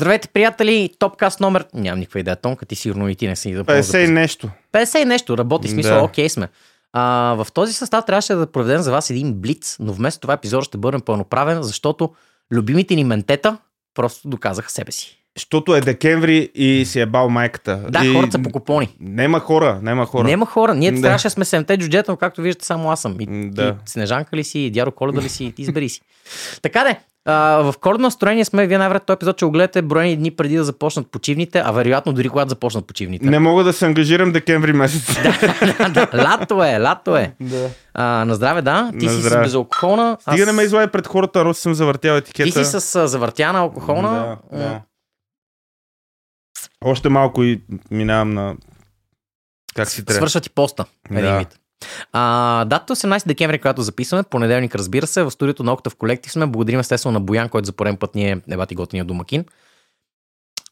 Здравейте, приятели! Топкаст номер... Нямам никаква идея. Тонка, ти сигурно и ти не си запомнил. 50 и нещо. 50 и нещо. Работи, смисъл, Да. окей сме. А, в този състав трябваше да проведем за вас един блиц, но вместо това епизод ще бъде пълноправен, защото любимите ни ментета просто доказаха себе си. Защото е декември и си е бал майката. Да, и... хората са по купони. Нема хора, нема хора. Нема хора. Ние Да. трябваше да сме седемте джуджета, но както виждате, само аз съм. И, да. да. и Снежанка ли си, и Дяро Коледа ли си, избери си. така де, а, в коледно настроение сме, вие най-вероятно този епизод ще го гледате броени дни преди да започнат почивните, а вероятно дори когато започнат почивните. Не мога да се ангажирам декември месец. да, да, лято е, лято е. да. А, на здраве, да. Ти На си здраве. с безалкохолна. Стига не ме излай пред хората, просто съм завъртял етикета. Ти си с завъртяна алкохолна. Да, да. Още малко и минавам на... Как си трябва? Свършва ти поста. Един Да. вид. А, датата 18 декември, която записваме, понеделник, разбира се, в студиото на Октав Колектив сме. Благодарим естествено на Боян, който за пореден път ни е ебати готиния домакин.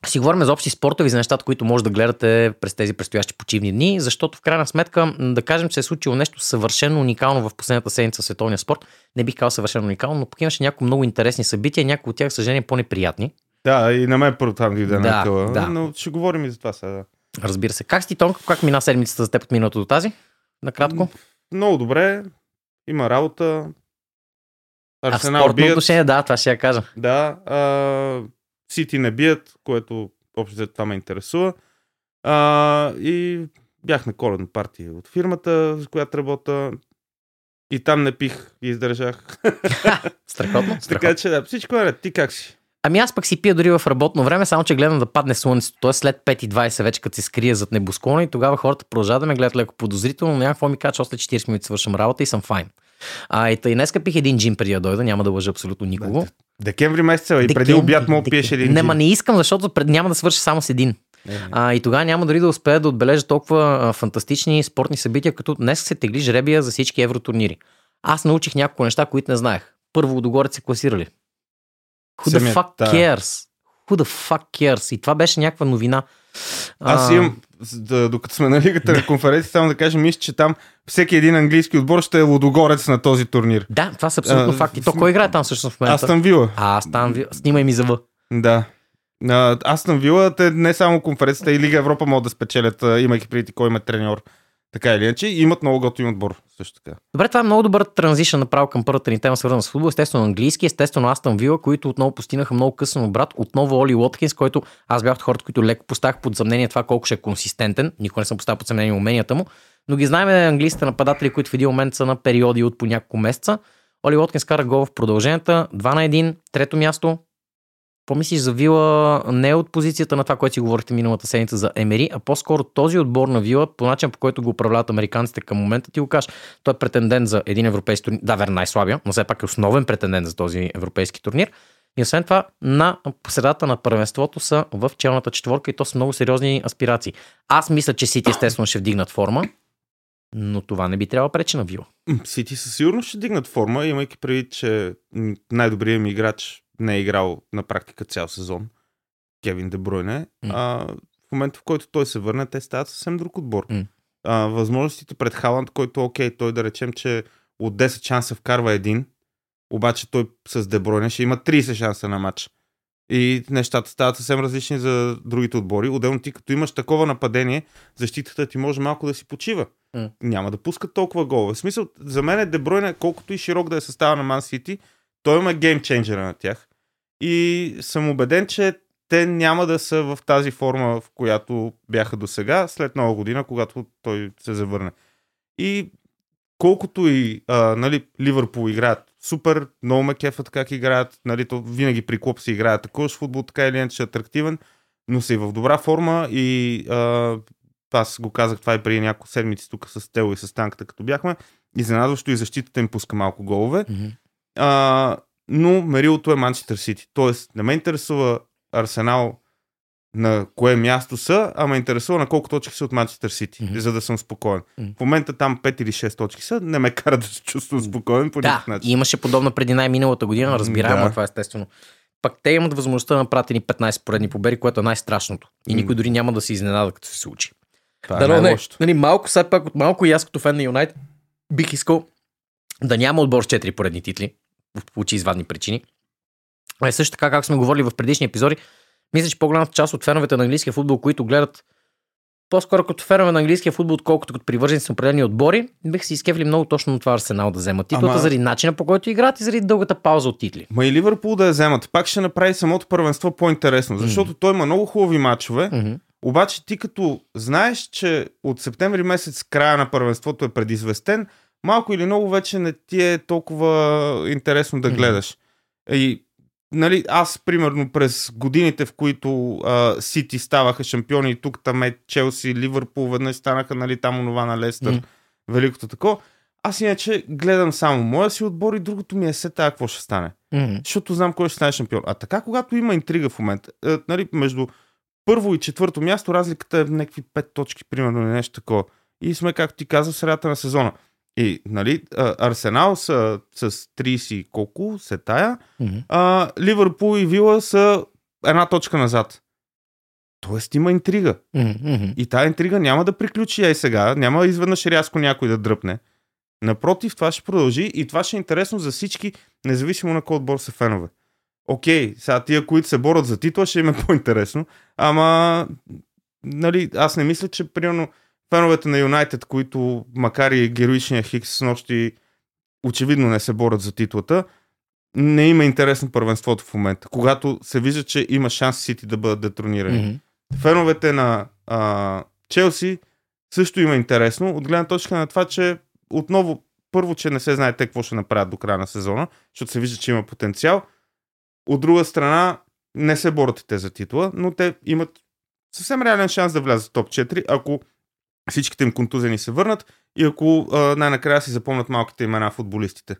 Си говорим за общи спортови, за нещата, които може да гледате през тези предстоящи почивни дни, защото в крайна сметка, да кажем, че се е случило нещо съвършено уникално в последната седмица в световния спорт. Не бих казал съвършено уникално, но пък имаше някои много интересни събития, някои от тях, съжаление, по-неприятни. Да, и на мен първо там ви да, Да, да. Но ще говорим и за това сега. Разбира се. Как си, Тонка? Как мина седмицата за теб от миналото до тази? Накратко. Много добре. Има работа. А в Арсенал спортно бият. отношение, да, това ще я кажа. Да. А, Сити не бият, което общо това ме интересува. А, и бях на коледна партия от фирмата, с която работя. И там не пих и издържах. Страхотно. така страхотно. че да, всичко е ред. Ти как си? Ами аз пък си пия дори в работно време, само че гледам да падне слънцето. Тоест след 5.20 вече като се скрие зад небосклона и тогава хората продължават да ме гледат леко подозрително, но някакво ми кажа, че още 40 минути свършам работа и съм файн. А, и тъй днеска пих един джин преди да дойда, няма да лъжа абсолютно никого. Декември месеца и преди Декември, обяд дек- пиеш един Не, ма не искам, защото пред... няма да свърша само с един. А, и тогава няма дори да успея да отбележа толкова а, фантастични спортни събития, като днес се тегли жребия за всички евротурнири. Аз научих няколко неща, които не знаех. Първо, Лудогорец се класирали. Who the fuck да. cares? Who the fuck cares? И това беше някаква новина. Аз имам, да, докато сме на лигата на конференция, само да кажа, мисля, че там всеки един английски отбор ще е лудогорец на този турнир. Да, това са абсолютно А, факти. То кой играе там всъщност в момента? Астън Вила. А, аз там, ви- снимай ми за В. Да. А, Астън Вила, те не само конференцията и Лига Европа могат да спечелят, имайки преди кой има треньор. Така или иначе, имат много готин отбор. Също така. Добре, това е много добър транзишън направо към първата ни тема, свързана с футбол. Естествено английски, естествено Астън Вила, които отново постигнаха много късен обрат. Отново Оли Уоткинс, който аз бях от хората, които леко поставях под съмнение това колко ще е консистентен. Никога не съм поставил под съмнение уменията му. Но ги знаем английските нападатели, които в един момент са на периоди от по няколко месеца. Оли Уоткинс кара гол в продълженията. 2 на 1, трето място. Помислиш за Вила не от позицията на това, което си говорихте миналата седмица за Емери, а по-скоро този отбор на Вила, по начин по който го управляват американците към момента, ти го кажеш. Той е претендент за един европейски турнир. Да, верно, най-слабия, но все пак е основен претендент за този европейски турнир. И освен това, на средата на първенството са в челната четворка и то са много сериозни аспирации. Аз мисля, че Сити естествено ще вдигнат форма, но това не би трябвало пречи на Вила. Сити със сигурност ще дигнат форма, имайки преди, че най-добрият ми играч не е играл на практика цял сезон. Кевин Дебройне. М. А, в момента, в който той се върне, те стават съвсем друг отбор. М. А, възможностите пред Халанд, който, окей, той да речем, че от 10 шанса вкарва един, обаче той с Дебройне ще има 30 шанса на матч. И нещата стават съвсем различни за другите отбори. Отделно ти, като имаш такова нападение, защитата ти може малко да си почива. М. Няма да пускат толкова голове. В смисъл, за мен е Дебройне, колкото и широк да е състава на Ман Сити, той има геймченджера на тях. И съм убеден, че те няма да са в тази форма, в която бяха до сега, след нова година, когато той се завърне. И колкото и а, нали, Ливърпул играят супер, много ме кефът как играят, нали, то винаги при клуб се играят такъв футбол, така или иначе атрактивен, но са и в добра форма и а, аз го казах това и преди няколко седмици тук с Тело и с Танката, като бяхме. Изненадващо и защитата им пуска малко голове. А, но мерилото е Манчестър Сити. Тоест, не ме интересува Арсенал на кое място са, а ме интересува на колко точки са от Манчестър Сити, Мгм. за да съм спокоен. Мгм. В момента там 5 или 6 точки са, не ме кара да се чувствам спокоен по Да, никакъв начин. имаше подобна преди най-миналата година, разбираемо Да. това естествено. Пък те имат възможността да направят ни 15 поредни победи, което е най-страшното. И никой дори няма да се изненада, като се случи. Това е Да, но не. Нали, малко, все пак, от малко и аз като фен на Юнайт бих искал да няма отбор с 4 поредни титли, по- по очевидни причини. А и също така, както сме говорили в предишни епизоди, Мисля, че по-голямата част от феновете на английския футбол, които гледат по-скоро като фенове на английския футбол, отколкото като привърженици на определени отбори, бих си изкефли много точно на това Арсенал да вземат титлата Ама- заради начина по който играят и заради дългата пауза от титли. Ма и Ливърпул да я вземат. Пак ще направи самото първенство по-интересно, защото той има много хубави матчове, Мгм. обаче ти като знаеш, че от септември месец края на първенството е предизвестен, малко или много вече не ти е толкова интересно да гледаш. И нали, аз, примерно, през годините, в които а, Сити ставаха шампиони, тук там е Челси, Ливърпул, веднъж станаха, нали, там онова на Лестър, Мгм. великото тако. Аз иначе гледам само моя си отбор и другото ми е се тая какво ще стане. Мгм. Защото знам кой ще стане шампион. А така, когато има интрига в момента, е, нали, между първо и четвърто място, разликата е някакви пет точки, примерно, или нещо такова. И сме, както ти каза, в средата на сезона. И, нали, Арсенал са с 30 и колко се тая, Мгм. а, Ливърпул и Вила са една точка назад. Тоест има интрига. Мгм. И тази интрига няма да приключи ей сега, няма изведнъж рязко някой да дръпне. Напротив, това ще продължи и това ще е интересно за всички, независимо на кой отбор са фенове. Окей, сега тия, които се борят за титла, ще им е по-интересно, ама нали, аз не мисля, че примерно феновете на Юнайтед, които макар и героичния Хикс с нощи очевидно не се борят за титлата, не има интерес на първенството в момента, когато се вижда, че има шанс Сити да бъдат детронирани Мгм. феновете на а, Челси също има интересно, от гледна точка на това, че отново, първо, че не се знае те какво ще направят до края на сезона, защото се вижда, че има потенциал. От друга страна, не се борят те за титла, но те имат съвсем реален шанс да влязат в топ 4, ако всичките им контузени се върнат и ако най-накрая си запомнят малките имена на футболистите.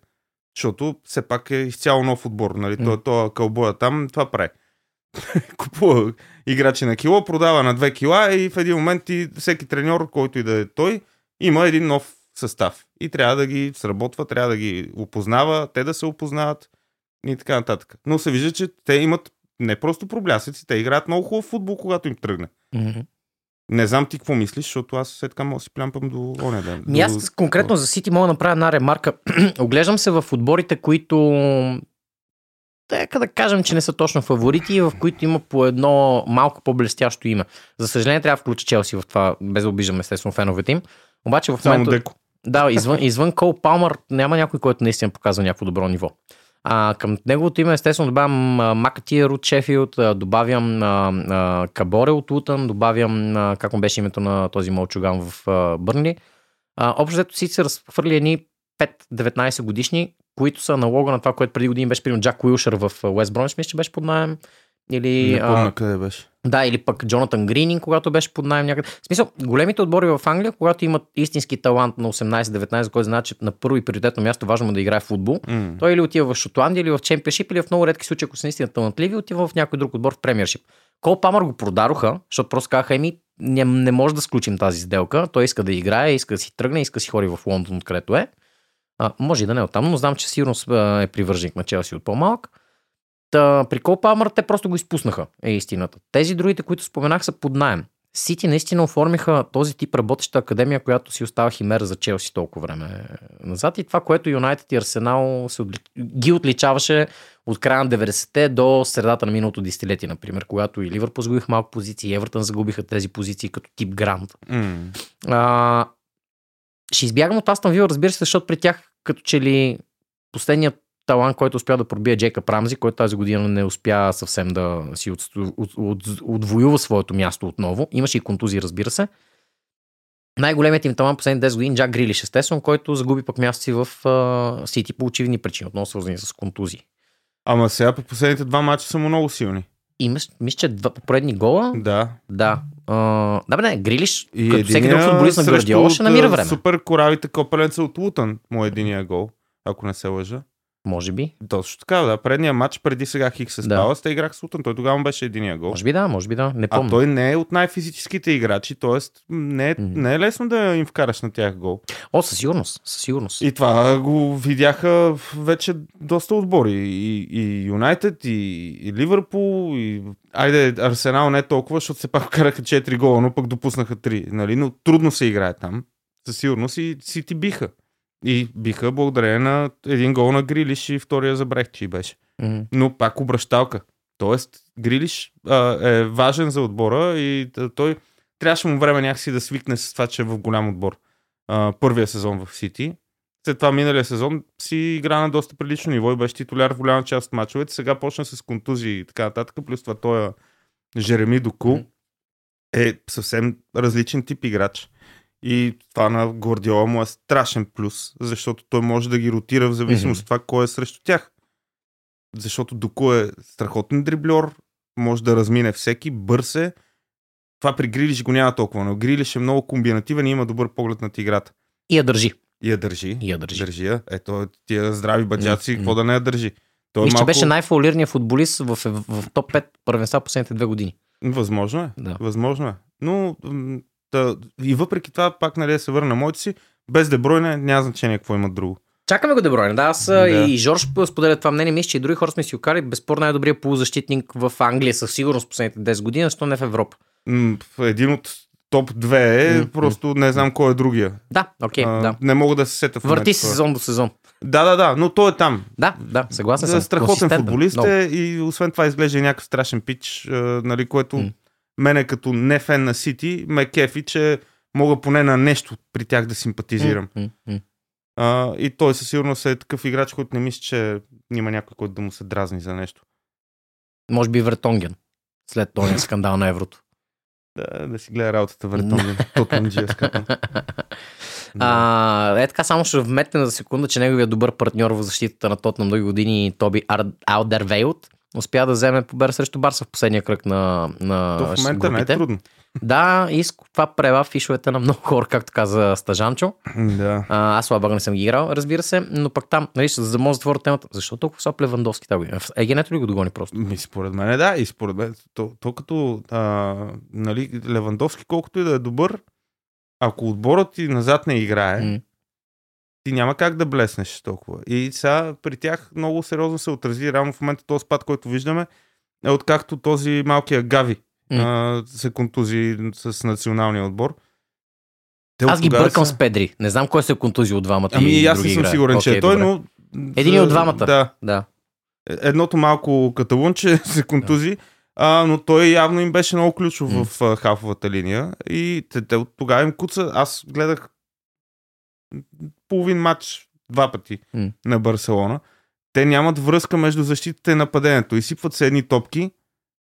Защото все пак е изцяло нов отбор. Нали? М. Той, той кълбоя там това прави. Купува играчи на кило, продава на 2 кила и в един момент и всеки треньор, който и да е той, има един нов състав. И трябва да ги сработва, трябва да ги опознава, те да се опознават и така нататък. Но се вижда, че те имат не просто проблясъци, те играят много хубав футбол, когато им тръгне. Мгм. Не знам ти какво мислиш, защото аз след така мога да си плямпам до оня ден. Ми До- аз конкретно за Сити мога да направя една ремарка. Оглеждам се в отборите, които Нека да кажем, че не са точно фаворити и в които има по едно малко по-блестящо име. За съжаление трябва да включа Челси в това, без да обиждам естествено феновете им. Обаче в момента... Деко. Да, извън, извън Кол Палмър няма някой, който наистина показва някакво добро ниво. А, към неговото име естествено добавям а, Макатиер от Шефилд, добавям а, а, Каборе от Лутън, добавям, а, как му беше името на този мълчуган в а, Бърнли. А, общо взето си се разхвърли едни 5-19 годишни, които са налога на това, което преди години беше примерно Джак Уилшър в Уест Бронш, мисля, че беше под найем. Или, Не помня а, къде беше. да, или пък Джонатан Грининг, когато беше под найем някъде. В смисъл, големите отбори в Англия, когато имат истински талант на 18-19, който значи на първо и приоритетно място важно му да играе в футбол, М. той или отива в Шотландия, или в Чемпионшип, или в много редки случаи, ако са наистина талантливи, отива в някой друг отбор в Премиершип. Кол Памър го продадоха, защото просто казаха, еми, не, не може да сключим тази сделка. Той иска да играе, иска да си тръгне, иска да си ходи в Лондон, откъдето е. А, може и да не е оттам, но знам, че сигурно е привърженик на Челси от по-малък. Та, при Кол Палмър те просто го изпуснаха, е истината. Тези другите, които споменах, са под найем. Сити наистина оформиха този тип работеща академия, която си остава химера за Челси толкова време назад. И това, което Юнайтед и Арсенал се отли... ги отличаваше от края на 90-те до средата на миналото десетилетие, например, когато и Ливърпул загубих малко позиции, и Евертън загубиха тези позиции като тип Грант. М. А, ще избягам от Астан Вила, разбира се, защото при тях като че ли последният талант, който успя да пробие Джейка Рамзи, който тази година не успя съвсем да си от, от, от, отвоюва своето място отново. Имаше и контузии, разбира се. Най-големият им талант последните 10 години Джак Грилиш, естествено, който загуби пък място си в а, Сити по очевидни причини, отново свързани с контузии. Ама сега по последните два мача са му много силни. И мис- мисля, че два поредни гола. Да. Да. А, да, бе, не, Грилиш, И като всеки друг футболист на Гвардиола, ще намира време. Супер коравите копеленца от Лутън, му е единия гол, ако не се лъжа. Може би. Точно така, да. Предния матч, преди сега Хикс се Да. става, те играх с Лутън. Той тогава беше единия гол. Може би да, може би да. Не А помня. той не е от най-физическите играчи, т.е. Не, е, Мгм. не е лесно да им вкараш на тях гол. О, със сигурност. Със сигурност. И това го видяха вече доста отбори. И, Юнайтед, и, и Ливърпул, и айде Арсенал не толкова, защото се пак караха 4 гола, но пък допуснаха 3. Нали? Но трудно се играе там. Със сигурност и си ти биха. И биха благодарение на един гол на Грилиш и втория забрах, че и беше. Мгм. Но пак обращалка. Тоест, Грилиш а, е важен за отбора и т- той трябваше му време някакси да свикне с това, че е в голям отбор. А, първия сезон в Сити. След това миналия сезон си игра на доста прилично ниво и беше титуляр в голяма част от мачовете. Сега почна с контузии и така нататък. Плюс това той е Жереми Доку Мгм. е съвсем различен тип играч. И това на Гвардиола му е страшен плюс, защото той може да ги ротира в зависимост Мгм. от това кой е срещу тях. Защото Доку е страхотен дриблер, може да размине всеки, бърз е. Това при Грилиш го няма толкова, но Грилиш е много комбинативен и има добър поглед над играта. И я държи. И я държи. И я държи. Държи я. Ето тия здрави баджаци, какво да не я държи. Той Мисля, че малко... беше най-фаулирният футболист в, в, в топ 5 първенства последните две години. Възможно е. Да. Възможно е. Но да, и въпреки това, пак нали се върна на моите си, без Дебройне няма значение какво имат друго. Чакаме го Дебройне. Да, аз Да. и Жорж споделя това мнение. Мисля, че и други хора сме си окарали. Безспорно най-добрият полузащитник в Англия със сигурност последните 10 години, защо не в Европа. Един от топ 2 е, м. просто не знам кой е другия. Да, окей, А, да. Не мога да се сета в момента Върти се кой е. сезон до сезон. Да, да, да, но той е там. Да, да, съгласен Да, съм. страхотен футболист е и освен това изглежда и някакъв страшен пич, нали, което М. мене като не фен на Сити ме кефи, че мога поне на нещо при тях да симпатизирам. М. А, и той със сигурност е такъв играч, който не мисля, че има някой, който да му се дразни за нещо. Може би Вертонген. След този скандал на еврото. Да, да си гледа работата Вертонген. А, е така, само ще вметнем за секунда, че неговия добър партньор в защитата на Тот на много години, Тоби Ар- Алдервейлт, успя да вземе победа срещу Барса в последния кръг на, на То в момента не е групите. трудно. Да, и това прева фишовете на много хора, както каза Стажанчо. Да. А, аз слабага не съм ги играл, разбира се, но пък там, нали, за да затворя темата, защо толкова слаб Левандовски тази година? Егенето ли го догони просто? Ми, според мен е да, и според мен, то, то като а, нали, Левандовски, колкото и да е добър, ако отборът ти назад не играе, М. ти няма как да блеснеш толкова. И сега при тях много сериозно се отрази. Реално в момента този спад, който виждаме, е откакто този малкия Гави М. а, се контузи с националния отбор. Те Аз ги бъркам са- с Педри. Не знам кой се е контузил от двамата. Ами и аз не съм играят. сигурен, че Окей, е той, добре. но... Един от двамата. Да. Да. Едното малко каталунче се контузи, а, но той явно им беше много ключов М. в а, хафовата линия. И те, те от тогава им куца. Аз гледах половин матч два пъти М. на Барселона. Те нямат връзка между защитата и нападението. Изсипват се едни топки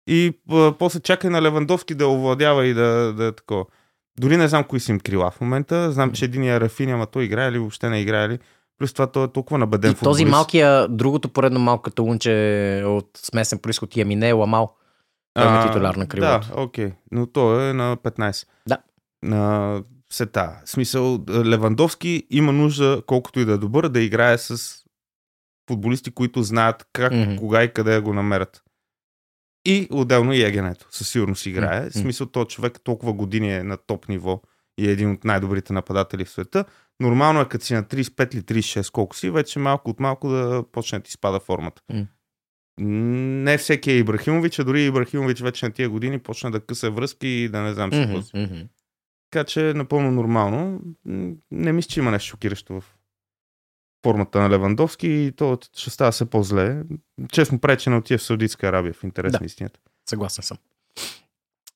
и а, после чакай на Левандовски да овладява и да, да е такова. Дори не знам кои са им крила в момента. Знам, че един е Рафиня, ама той играе ли, въобще не играе ли. Плюс това той е толкова набеден И този футболист. малкия, другото поредно малко каталунче от смесен происход Ямине е Ламал. Той е титуляр на крилото. Да, окей. Но той е на 15. Да. На сета. В смисъл, Левандовски има нужда, колкото и да е добър, да играе с футболисти, които знаят как, Мгм. кога и къде го намерят. И отделно и Егенето. Със сигурност играе. В Мгм. смисъл, този човек толкова години е на топ ниво и е един от най-добрите нападатели в света. Нормално е, като си на 35 или 36, колко си, вече малко от малко да почне да ти спада формата. М. Не всеки е Ибрахимович, а дори Ибрахимович вече на тия години почна да къса връзки и да не знам си какво. си. Така че е напълно нормално. Не мисля, че има нещо шокиращо в формата на Левандовски и то ще става все по-зле. Честно прече на отива в Саудитска Арабия, в интерес Да. на истината. Съгласен съм.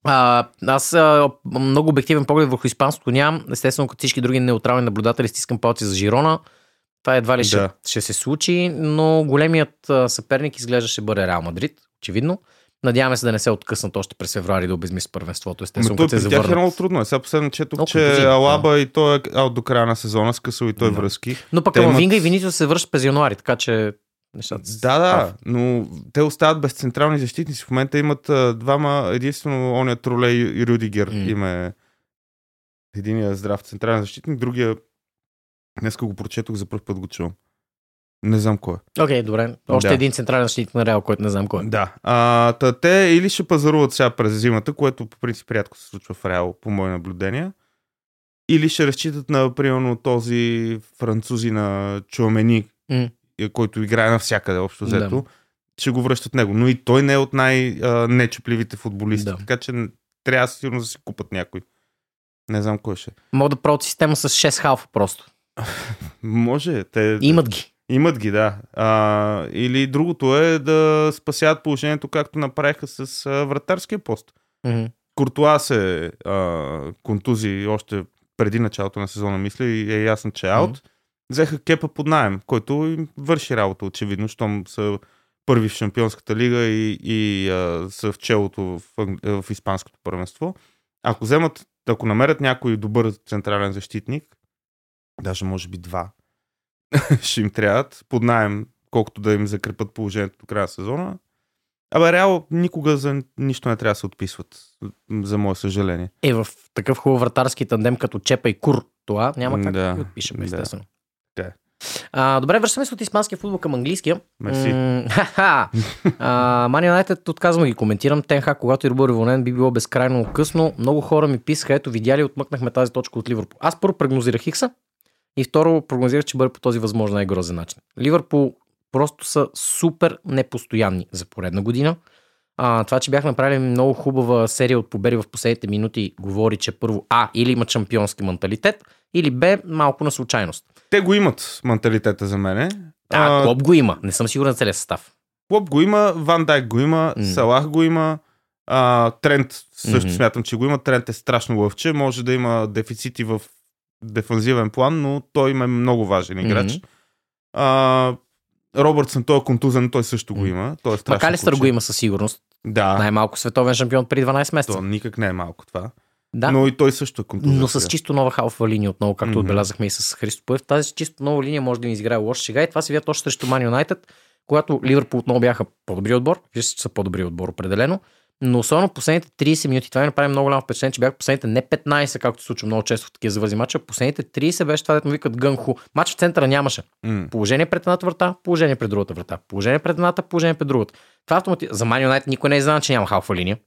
А, аз а, много обективен поглед върху испанското нямам. Естествено, като всички други неутрални наблюдатели, стискам палци за Жирона. Това едва ли ще, Да. ще се случи, но големият съперник изглежда ще бъде Реал Мадрид, очевидно. Надяваме се да не се откъснат още през февруари да обезмислят първенството. Естествено, Но той се при тях е много трудно. Е. Сега последно четох, че Алаба и той е аут до края на сезона, скъсал и той Да. връзки. Но пък имат- Камавинга и Винicius се връщат през януари, така че нещата Да, да, но те остават без централни защитници. В момента имат а, двама, единствено оня Тролей и Рюдигер М. им е единия здрав централен защитник, другия днеска го прочетох, за първ път го чувам. Не знам кой е. Окей, добре. Още Да. един централен защитник на Реал, който не знам кой е. Да. А, та, те или ще пазаруват сега през зимата, което по принцип рядко се случва в Реал, по мои наблюдения, или ще разчитат на, примерно, този французи на Чуамени, е, който играе навсякъде, общо Да. взето, ще го връщат него. Но и той не е от най-нечепливите футболисти, Да. така че трябва сигурно да си купат някой. Не знам кой ще. Могат да правят система с 6 халфа просто. Може, те... Имат ги. Имат ги, да. А, или другото е да спасяват положението, както направиха с а, вратарския пост. Мгм. Куртуа се а, контузи още преди началото на сезона, мисля, и е ясно, че е аут. Мгм. Взеха кепа под найем, който им върши работа, очевидно, щом са първи в Шампионската лига и, и а, са в челото в, в Испанското първенство. Ако вземат, ако намерят някой добър централен защитник, даже може би два, ще им трябват под найем, колкото да им закрепат положението до края на сезона. Абе, реал никога за нищо не трябва да се отписват, за мое съжаление. Е, в такъв хубав вратарски тандем като Чепа и Кур, това няма как да, Да, да ги отпишем, да. естествено. Така е. А, добре, връщаме се от испанския футбол към английския. Мерси. М, ха-ха. А, Man United отказвам да ги коментирам. Тенха, когато и бъде уволнен, би било безкрайно късно. Много хора ми писаха, ето видяли, отмъкнахме тази точка от Ливърпул. Аз първо прогнозирах Хикса и второ прогнозирах, че бъде по този възможно най-грозен начин. Ливърпул просто са супер непостоянни за поредна година. А, това, че бях направили много хубава серия от победи в последните минути, говори, че първо А, или имат шампионски менталитет, или Б, малко на случайност. Те го имат менталитета за мене. А, Клоп го има, не съм сигурен за целия състав. Клоп го има, Ван Дайк го има, М. Салах го има, а, Трент също Мгм. смятам, че го има. Трент е страшно лъвче, може да има дефицити в дефанзивен план, но той им е много важен играч. Мгм. А, Робъртсън, той е контузен, той също го има. Той е Макалистър го има със сигурност. Да, Най-малко световен шампион преди 12 месеца. то никак не е малко това. Да. Но и той също е контузен. Но с чисто нова халфа линия отново, както Мгм. отбелязахме и с Христо Пъев. Тази чисто нова линия може да ни изиграе лош сега и това се видят още срещу Ман Юнайтед, когато Ливърпул отново бяха по-добри отбор. Вижте, че са по-добри отбор определено. Но особено последните 30 минути, това ми направи много голямо впечатление, че бяха последните не 15, както се случва много често в такива завързи мача, последните 30 беше това, дето му викат гънху. Мач в центъра нямаше. М. Положение пред едната врата, положение пред другата врата. Положение пред едната, положение пред другата. Това автомати... За Man United никой не е знал, че няма халфа линия.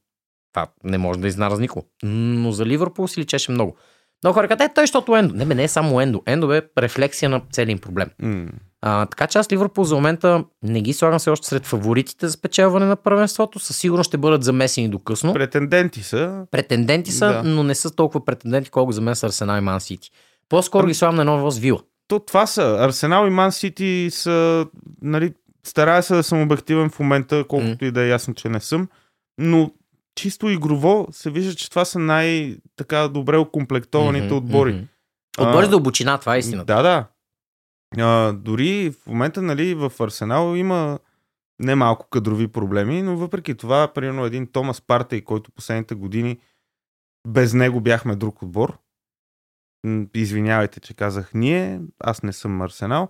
Това не може да изнара с никого. Но за Ливърпул си личеше много. Много хора казват, е, той, защото Ендо. Не, бе, не е само Ендо. Ендо бе рефлексия на целия им проблем. М. А, така че аз Ливърпул за момента не ги слагам все още сред фаворитите за спечелване на първенството. Със сигурност ще бъдат замесени до късно. Претенденти са. Претенденти са, Да. но не са толкова претенденти, колко за мен са Арсенал и Ман Сити. По-скоро ги слагам на едно ниво с Вила. То това са. Арсенал и Ман Сити са, нали, старая се да съм обективен в момента, колкото и да е ясно, че не съм. Но чисто игрово се вижда, че това са най-така добре окомплектованите Мгм, отбори. мгм. Отбори с дълбочина, това е истината. Да, да. А, дори в момента, нали, в Арсенал има немалко кадрови проблеми, но въпреки това, примерно един Томас Партей, който последните години без него бяхме друг отбор. Извинявайте, че казах ние, аз не съм Арсенал,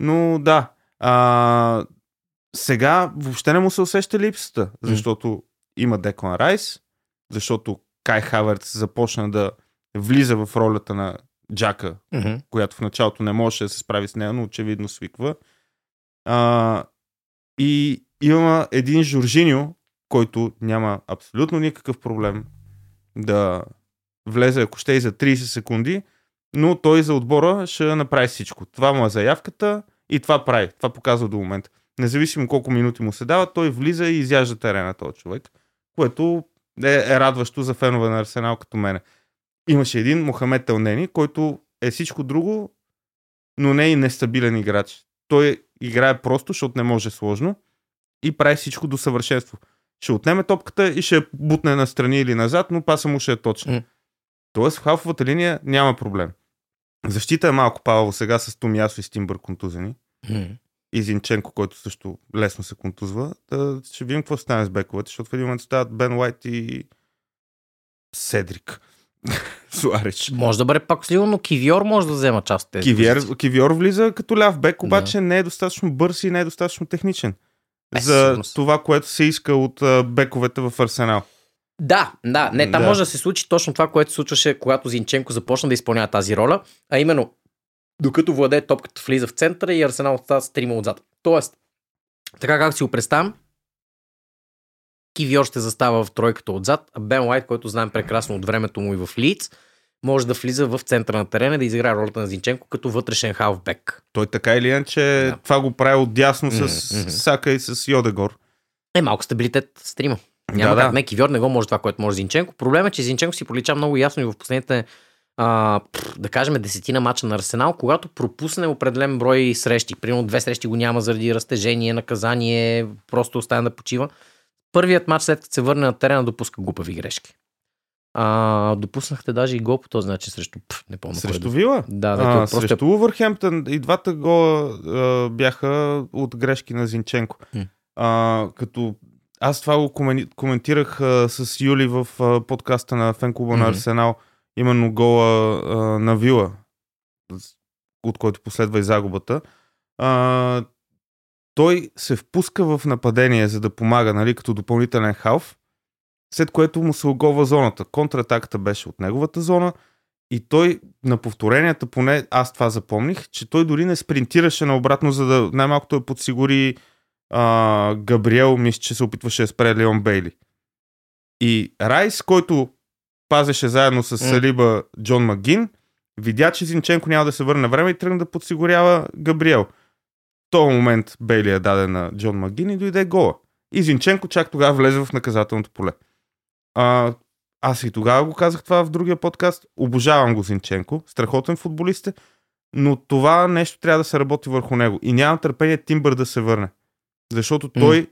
но да. А, сега въобще не му се усеща липсата, защото има Деклан Райс, защото Кай Хаверц започна да влиза в ролята на Джака, Мгм. която в началото не можеше да се справи с нея, но очевидно свиква. А, и има един Жоржиньо, който няма абсолютно никакъв проблем да влезе, ако ще и за 30 секунди, но той за отбора ще направи всичко. Това му е заявката и това прави. Това показва до момента. Независимо колко минути му се дава, той влиза и изяжда терена този човек, което е, е радващо за фенове на Арсенал като мене. Имаше един Мохамед Телнени, който е всичко друго, но не е и нестабилен играч. Той играе просто, защото не може сложно и прави всичко до съвършенство. Ще отнеме топката и ще бутне настрани или назад, но паса му ще е точно. М. Тоест в халфовата линия няма проблем. Защита е малко павало сега с Томиасо и Стимбър контузени. Мгм. И Зинченко, който също лесно се контузва. Да, ще видим какво стане с бековете, защото в един момент стават Бен Уайт и Седрик. Суарич. Може да бъде пак сливо, но Кивиор може да взема част от тези. Позиции. Кивиор влиза като ляв бек, обаче не е достатъчно бърз и не е достатъчно техничен. Е, за сигурно си. това, което се иска от бековете в Арсенал. Да, да, не, там Да. може да се случи точно това, което се случваше, когато Зинченко започна да изпълнява тази роля, а именно, докато владее топката влиза в центъра и Арсенал остава с трима отзад. Тоест, така как си го представям, Кивиор ще застава в тройката отзад, а Бен Уайт, който знаем прекрасно от времето му и в Лиц, може да влиза в центъра на терена да изиграе ролята на Зинченко като вътрешен халфбек. Той така или иначе Да. това го прави отдясно с мгм. Сака и с Йодегор. Е, малко стабилитет с трима. Няма да, как. да. Не, Кивьор не го може това, което може Зинченко. Проблемът е, че Зинченко си пролича много ясно и в последните а, да кажем, десетина мача на Арсенал, когато пропусне определен брой срещи, примерно две срещи го няма заради разтежение, наказание, просто оставя да почива. Първият матч, след като се върне на терена, допуска глупави грешки. А, допуснахте даже и гол по този начин срещу... Пф, не помня. кой Срещу е. Вила? Да, да, а, просто срещу Увърхемптън и двата гола а, бяха от грешки на Зинченко. А, като аз това го комен- коментирах а, с Юли в а, подкаста на фенклуба на Мгм. Арсенал, именно гола а, на Вила, от който последва и загубата. А, той се впуска в нападение, за да помага, нали, като допълнителен халф, след което му се оголва зоната. Контратаката беше от неговата зона и той на повторенията, поне аз това запомних, че той дори не спринтираше наобратно, за да най-малкото я подсигури а, Габриел, мисля, че се опитваше да спре Леон Бейли. И Райс, който пазеше заедно с. Салиба Джон Магин, видя, че Зинченко няма да се върне на време и тръгна да подсигурява Габриел. В този момент Бейли я даде на Джон Магин и дойде гола. И Зинченко чак тогава влезе в наказателното поле. А, аз и тогава го казах това в другия подкаст. Обожавам го Зинченко. Страхотен футболист е. Но това нещо трябва да се работи върху него. И нямам търпение Тимбър да се върне. Защото той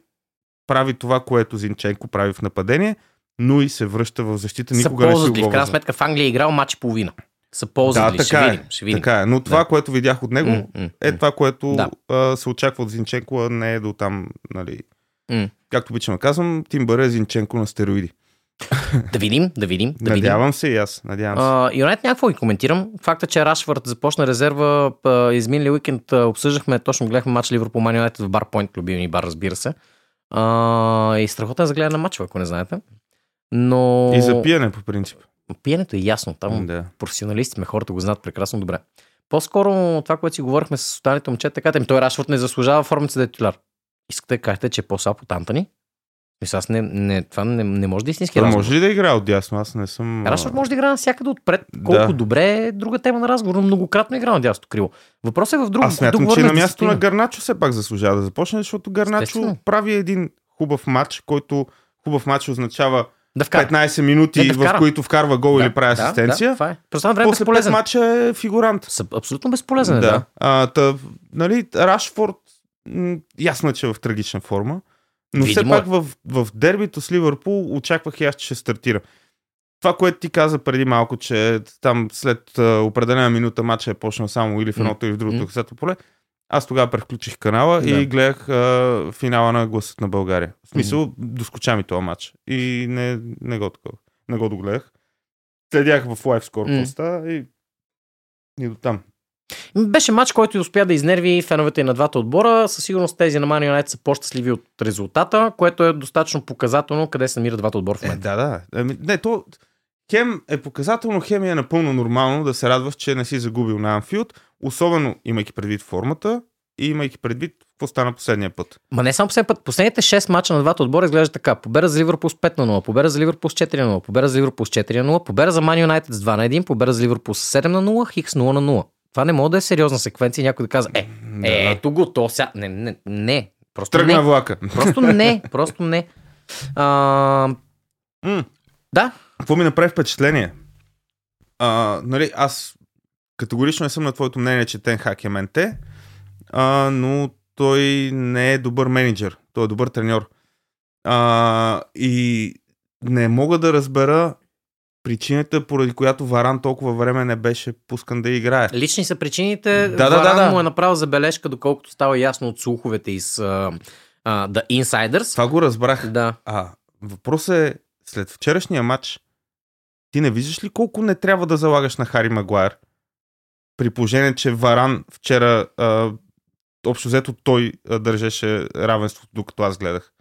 прави това, което Зинченко прави в нападение, но и се връща в защита. Никога не ли? В крайна сметка в Англия е играл матч и половина. Са ползват Да, така ще е. видим. Ще видим. Така е. Но това, Да. което видях от него, е това, което Да. а, се очаква от Зинченко, а не е до там, нали. М. Както обичам да казвам, Тимбър е Зинченко на стероиди. Да видим, да видим. Да видим. Надявам се и аз. Надявам се. Uh, Юнайт някакво ги коментирам. Факта, че Рашфорд започна резерва uh, изминали уикенд, uh, обсъждахме, точно гледахме матч Ливърпул Ман Юнайтед в Бар Пойнт, любимия ни бар, разбира се. Uh, и страхотен за гледане на матча, ако не знаете. Но... И за пиене, по принцип. Пиенето е ясно. Там Да. професионалисти хората го знаят прекрасно добре. По-скоро това, което си говорихме с останалите момчета, така, той Рашфорд не заслужава формата да е титуляр. Искате да кажете, че е по-слаб от Антони? Мисля, аз не, не, това не, не може да е истински разговор. може ли да играе от дясно? Аз не съм... Рашфорд може да играе навсякъде отпред. Колко Да. добре е друга тема на разговор, но многократно игра на дясното крило. Въпросът е в друго. Аз смятам, че на място дисциплина. на Гарначо все пак заслужава да започне, защото Гарначо Естествено. прави един хубав матч, който хубав матч означава Да вкара. 15 минути, Не, да в вкара. които вкарва гол Да, или прави да, асистенция. Да, е. Време После 5 безполезен. матча е фигурант. Са, абсолютно безполезен е, да. Да. А, та, нали, Рашфорд, ясно е, че е в трагична форма, но Видимо все е. пак в, в дербито с Ливърпул очаквах и аз, че ще стартира. Това, което ти каза преди малко, че там след определена минута матча е почнал само или в едното, или в другото М. касето поле, аз тогава превключих канала Да. и гледах а, финала на гласът на България. В смисъл, доскоча ми този матч. И не, не го такова. Не го догледах. Следях в лайв скор М. какво става и, и до там. Беше матч, който успя да изнерви феновете и на двата отбора. Със сигурност тези на Man United са по-щастливи от резултата, което е достатъчно показателно къде се намират двата отбора в Е, момента. да, да. Ами, не, то хем е показателно, хем е напълно нормално да се радваш, че не си загубил на Анфилд, особено имайки предвид формата и имайки предвид какво стана последния път. Ма не само последния път. Последните 6 мача на двата отбора изглежда така. Победа за Ливърпул с 5 на 0, победа за Ливърпул с 4 на 0, победа за Ливърпул с 4 на 0, победа за Man United с 2 на 1, победа за Ливърпул с 7 на 0, Хикс 0 на 0. Това не може да е сериозна секвенция и някой да казва, е, Да. е, ето го, то ся... Не, не, не. Просто Тръгна не. влака. Просто не. Просто не. А, М. да, Какво ми направи впечатление? А, нали, аз категорично не съм на твоето мнение, че Тенхак е менте, а, но той не е добър менеджер. Той е добър треньор. А, и не мога да разбера причината, поради която Варан толкова време не беше пускан да играе. Лични са причините. Да, да, Варан да, да. му е направил забележка, доколкото става ясно от слуховете из uh, uh, The Insiders. Това го разбрах. Да. А, въпросът е, след вчерашния матч, ти не виждаш ли колко не трябва да залагаш на Хари Магуайр? При положение, че Варан вчера, а, общо взето той а, държеше равенството, докато аз гледах.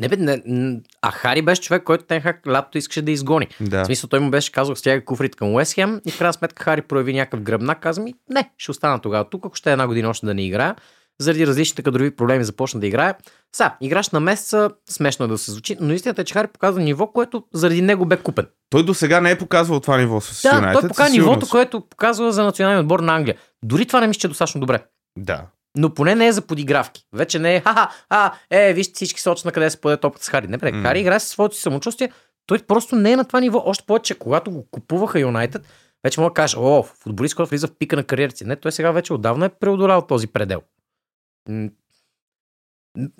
Не, бе, не, а Хари беше човек, който Тенхак лято искаше да изгони. Да. В смисъл, той му беше казал, стяга куфрите към Уест Хем и в крайна сметка Хари прояви някакъв гръбнак. Каза ми, не, ще остана тогава тук, ако ще е една година още да не играя. Заради различните кадрови проблеми започна да играе. Са, играш на месеца, смешно е да се звучи, но истината е, че Хари показва ниво, което заради него бе купен. Той до сега не е показвал това ниво с Да, Юнайтед. той показва нивото, което показва за националния отбор на Англия. Дори това не мисля, че е достатъчно добре. Да. Но поне не е за подигравки. Вече не е, ха а, е, вижте всички сочат на къде се поде топката с Хари. Не, бре, М. Хари играе със своето си самочувствие. той просто не е на това ниво. Още повече, когато го купуваха Юнайтед, вече мога да кажеш, о, футболист, който влиза в пика на кариерите. Не, той сега вече отдавна е преодолял този предел.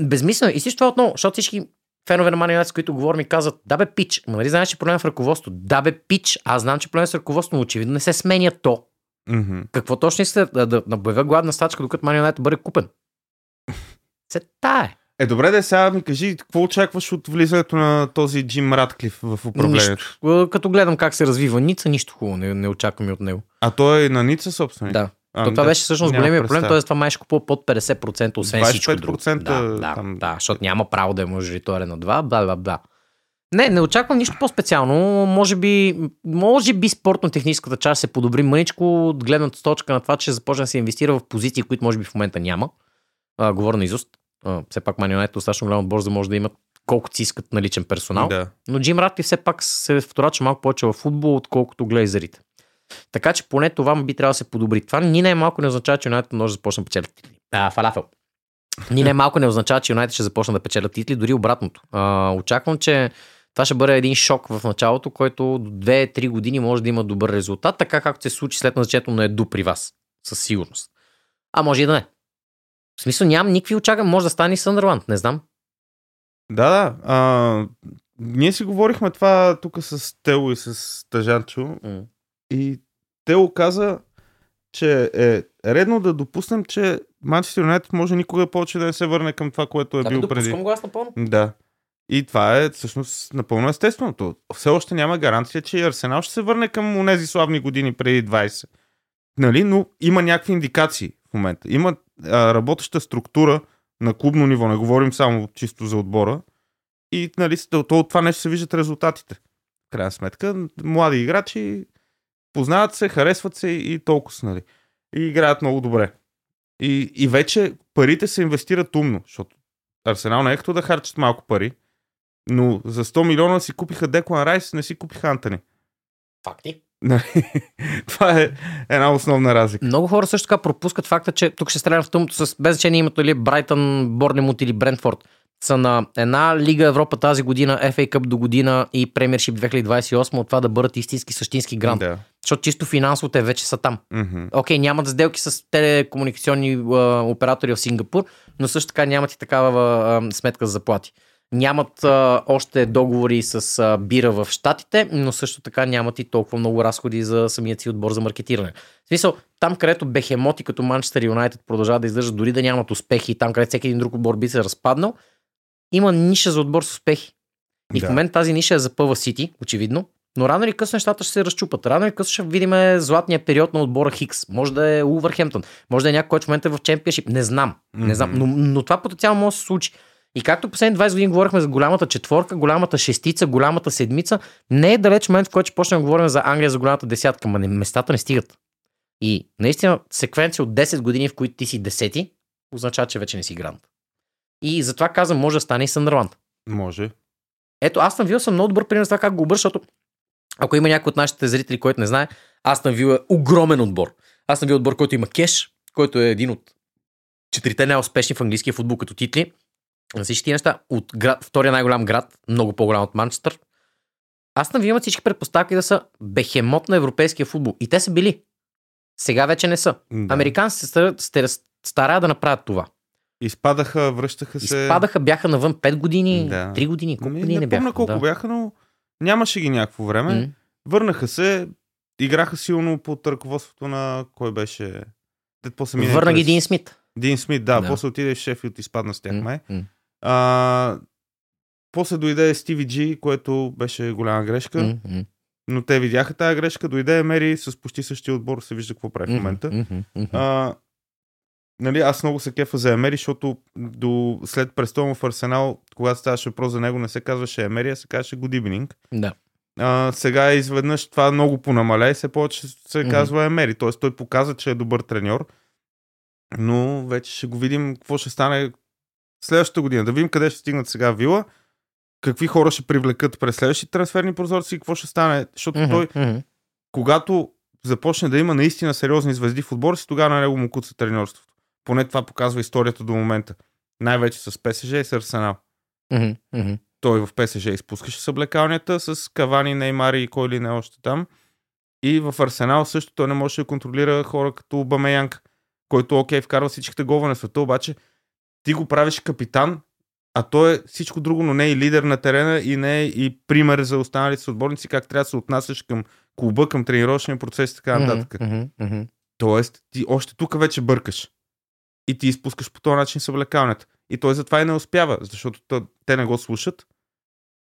Безмислено. И всичко това отново, защото всички фенове на Манионет, с които говорим, ми казват, да бе, пич. Ма нали знаеш, че проблем е в ръководство? Да бе, пич. Аз знам, че проблем е с ръководство, но очевидно не се сменя то. Мгм. Какво точно искате да, да набавя гладна стачка, докато Манионет бъде купен? Се тае. Е, добре, да сега ми кажи, какво очакваш от влизането на този Джим Радклиф в управлението? Нищо. Като гледам как се развива Ница, нищо хубаво не, не очаквам и от него. А той е на Ница собственик? Да. А, То това беше всъщност големия проблем, т.е. това май ще купува под 50%, освен всичко друго. 25% Да, да, там- да, защото няма право да е мажоритарен на това, бла, бла, бла. Не, не очаквам нищо по-специално. Може би, може би спортно-техническата част се подобри мъничко от гледната точка на това, че започне да се инвестира в позиции, които може би в момента няма. А, говоря на изуст. А, все пак Man United е достатъчно голям отбор, за може да имат колкото си искат наличен персонал. Да. Но Джим Ратли все пак се вторача малко повече в футбол, отколкото глейзерите. Така че поне това би трябвало да се подобри. Това ни най-малко не означава, че Юнайтед може да започне да печелят титли. А, фалафел. Ни най-малко не означава, че Юнайтед ще започне да печелят титли, дори обратното. А, очаквам, че това ще бъде един шок в началото, който до 2-3 години може да има добър резултат, така както се случи след назначението на Еду при вас. Със сигурност. А може и да не. В смисъл нямам никакви очаквания. Може да стане и Съндърланд. Не знам. Да, да. А, ние си говорихме това тук с Тело и с Тъжанчо и Тело каза, че е редно да допуснем, че Манчестър Юнайтед може никога повече да не се върне към това, което е Да, бил допускам преди. го аз напълно. Да. И това е всъщност напълно естествено. То все още няма гаранция, че и Арсенал ще се върне към тези славни години преди 20. Нали? Но има някакви индикации в момента. Има а, работеща структура на клубно ниво. Не говорим само чисто за отбора. И нали, от това нещо се виждат резултатите. В крайна сметка, млади играчи познават се, харесват се и толкова, нали. И играят много добре. И, и вече парите се инвестират умно, защото Арсенал не е като да харчат малко пари, но за 100 милиона си купиха Деклан Райс, не си купиха Антони. Факти. Нали? Това е една основна разлика. Много хора също така пропускат факта, че тук ще стрелям в тъмното с без значение името ли Брайтън, Борнемут или Брентфорд. Са на една Лига Европа тази година, FA Cup до година и Премьершип 2028 от това да бъдат истински същински грант. Да. Защото чисто финансово те вече са там. Окей, нямат сделки с телекомуникационни а, оператори в Сингапур, но също така нямат и такава а, сметка за заплати. Нямат а, още договори с а, бира в Штатите, но също така нямат и толкова много разходи за самият си отбор за маркетиране. В смисъл, там където бехемоти като Манчестър Юнайтед продължават да издържат, дори да нямат успехи, там където всеки един друг отбор би се разпаднал, има ниша за отбор с успехи. И Да. в момента тази ниша е за Пъва Сити, очевидно. Но рано или късно нещата ще се разчупат. Рано или късно ще видим златния период на отбора Хикс. Може да е Улвърхемптън. Може да е някой, който в момента е в чемпионшип. Не знам. Не знам. Но, но това потенциално може да се случи. И както последните 20 години говорихме за голямата четворка, голямата шестица, голямата седмица, не е далеч момент, в който ще почнем да говорим за Англия за голямата десятка, ма местата не стигат. И наистина секвенция от 10 години, в които ти си десети, означава, че вече не си грант. И затова казвам, може да стане и Съндърланд. Може. Ето, Астън Вил съм много добър пример за това как го обърша, защото ако има някой от нашите зрители, който не знае, Астън Вил е огромен отбор. Астън Вил е отбор, който има кеш, който е един от четирите най-успешни в английския футбол като титли. На всички тия неща, от град, втория най-голям град, много по-голям от Манчестър. Астън Вил имат всички предпоставки да са бехемот на европейския футбол. И те са били. Сега вече не са. Да. Американците се стараят- се стараят да направят това. Изпадаха, връщаха се. Изпадаха, бяха навън 5 години, Да. 3 години. Колко Не, години не, не, бяха? колко да. бяха, но нямаше ги някакво време. М. Върнаха се, играха силно под ръководството на кой беше. Те после Върна ги Дин Смит. Дин Смит, да, Да. после отиде в Шефилд и изпадна с тях, май. м, А, после дойде Стиви Джи, което беше голяма грешка, м, но те видяха тази грешка, дойде Емери с почти същия отбор, се вижда какво прави в момента. м. А, нали, аз много се кефа за Емери, защото до, след престола в Арсенал, когато ставаше въпрос за него, не се казваше Емери, а се казваше Evening. Да. А, сега изведнъж това много понамаля и се повече се Мгм. казва Емери. Тоест той показа, че е добър треньор, но вече ще го видим какво ще стане следващата година. Да видим къде ще стигнат сега Вила, какви хора ще привлекат през следващите трансферни прозорци и какво ще стане. Защото той, когато започне да има наистина сериозни звезди в отбора си, тогава на него му куца треньорството. Поне това показва историята до момента. Най-вече с ПСЖ и с Арсенал. Той в ПСЖ изпускаше съблекалнята с Кавани, Неймари и кой ли не още там. И в Арсенал също той не можеше да контролира хора като Бамеянг, който окей, вкарва всичките голове на света, обаче ти го правиш капитан, а той е всичко друго, но не е и лидер на терена и не е и пример за останалите отборници, как трябва да се отнасяш към клуба, към тренировъчния процес и така нататък. Мгм, мгм. Тоест, ти още тук вече бъркаш. И ти изпускаш по този начин съблекалнята. И той затова и не успява, защото то- те не го слушат.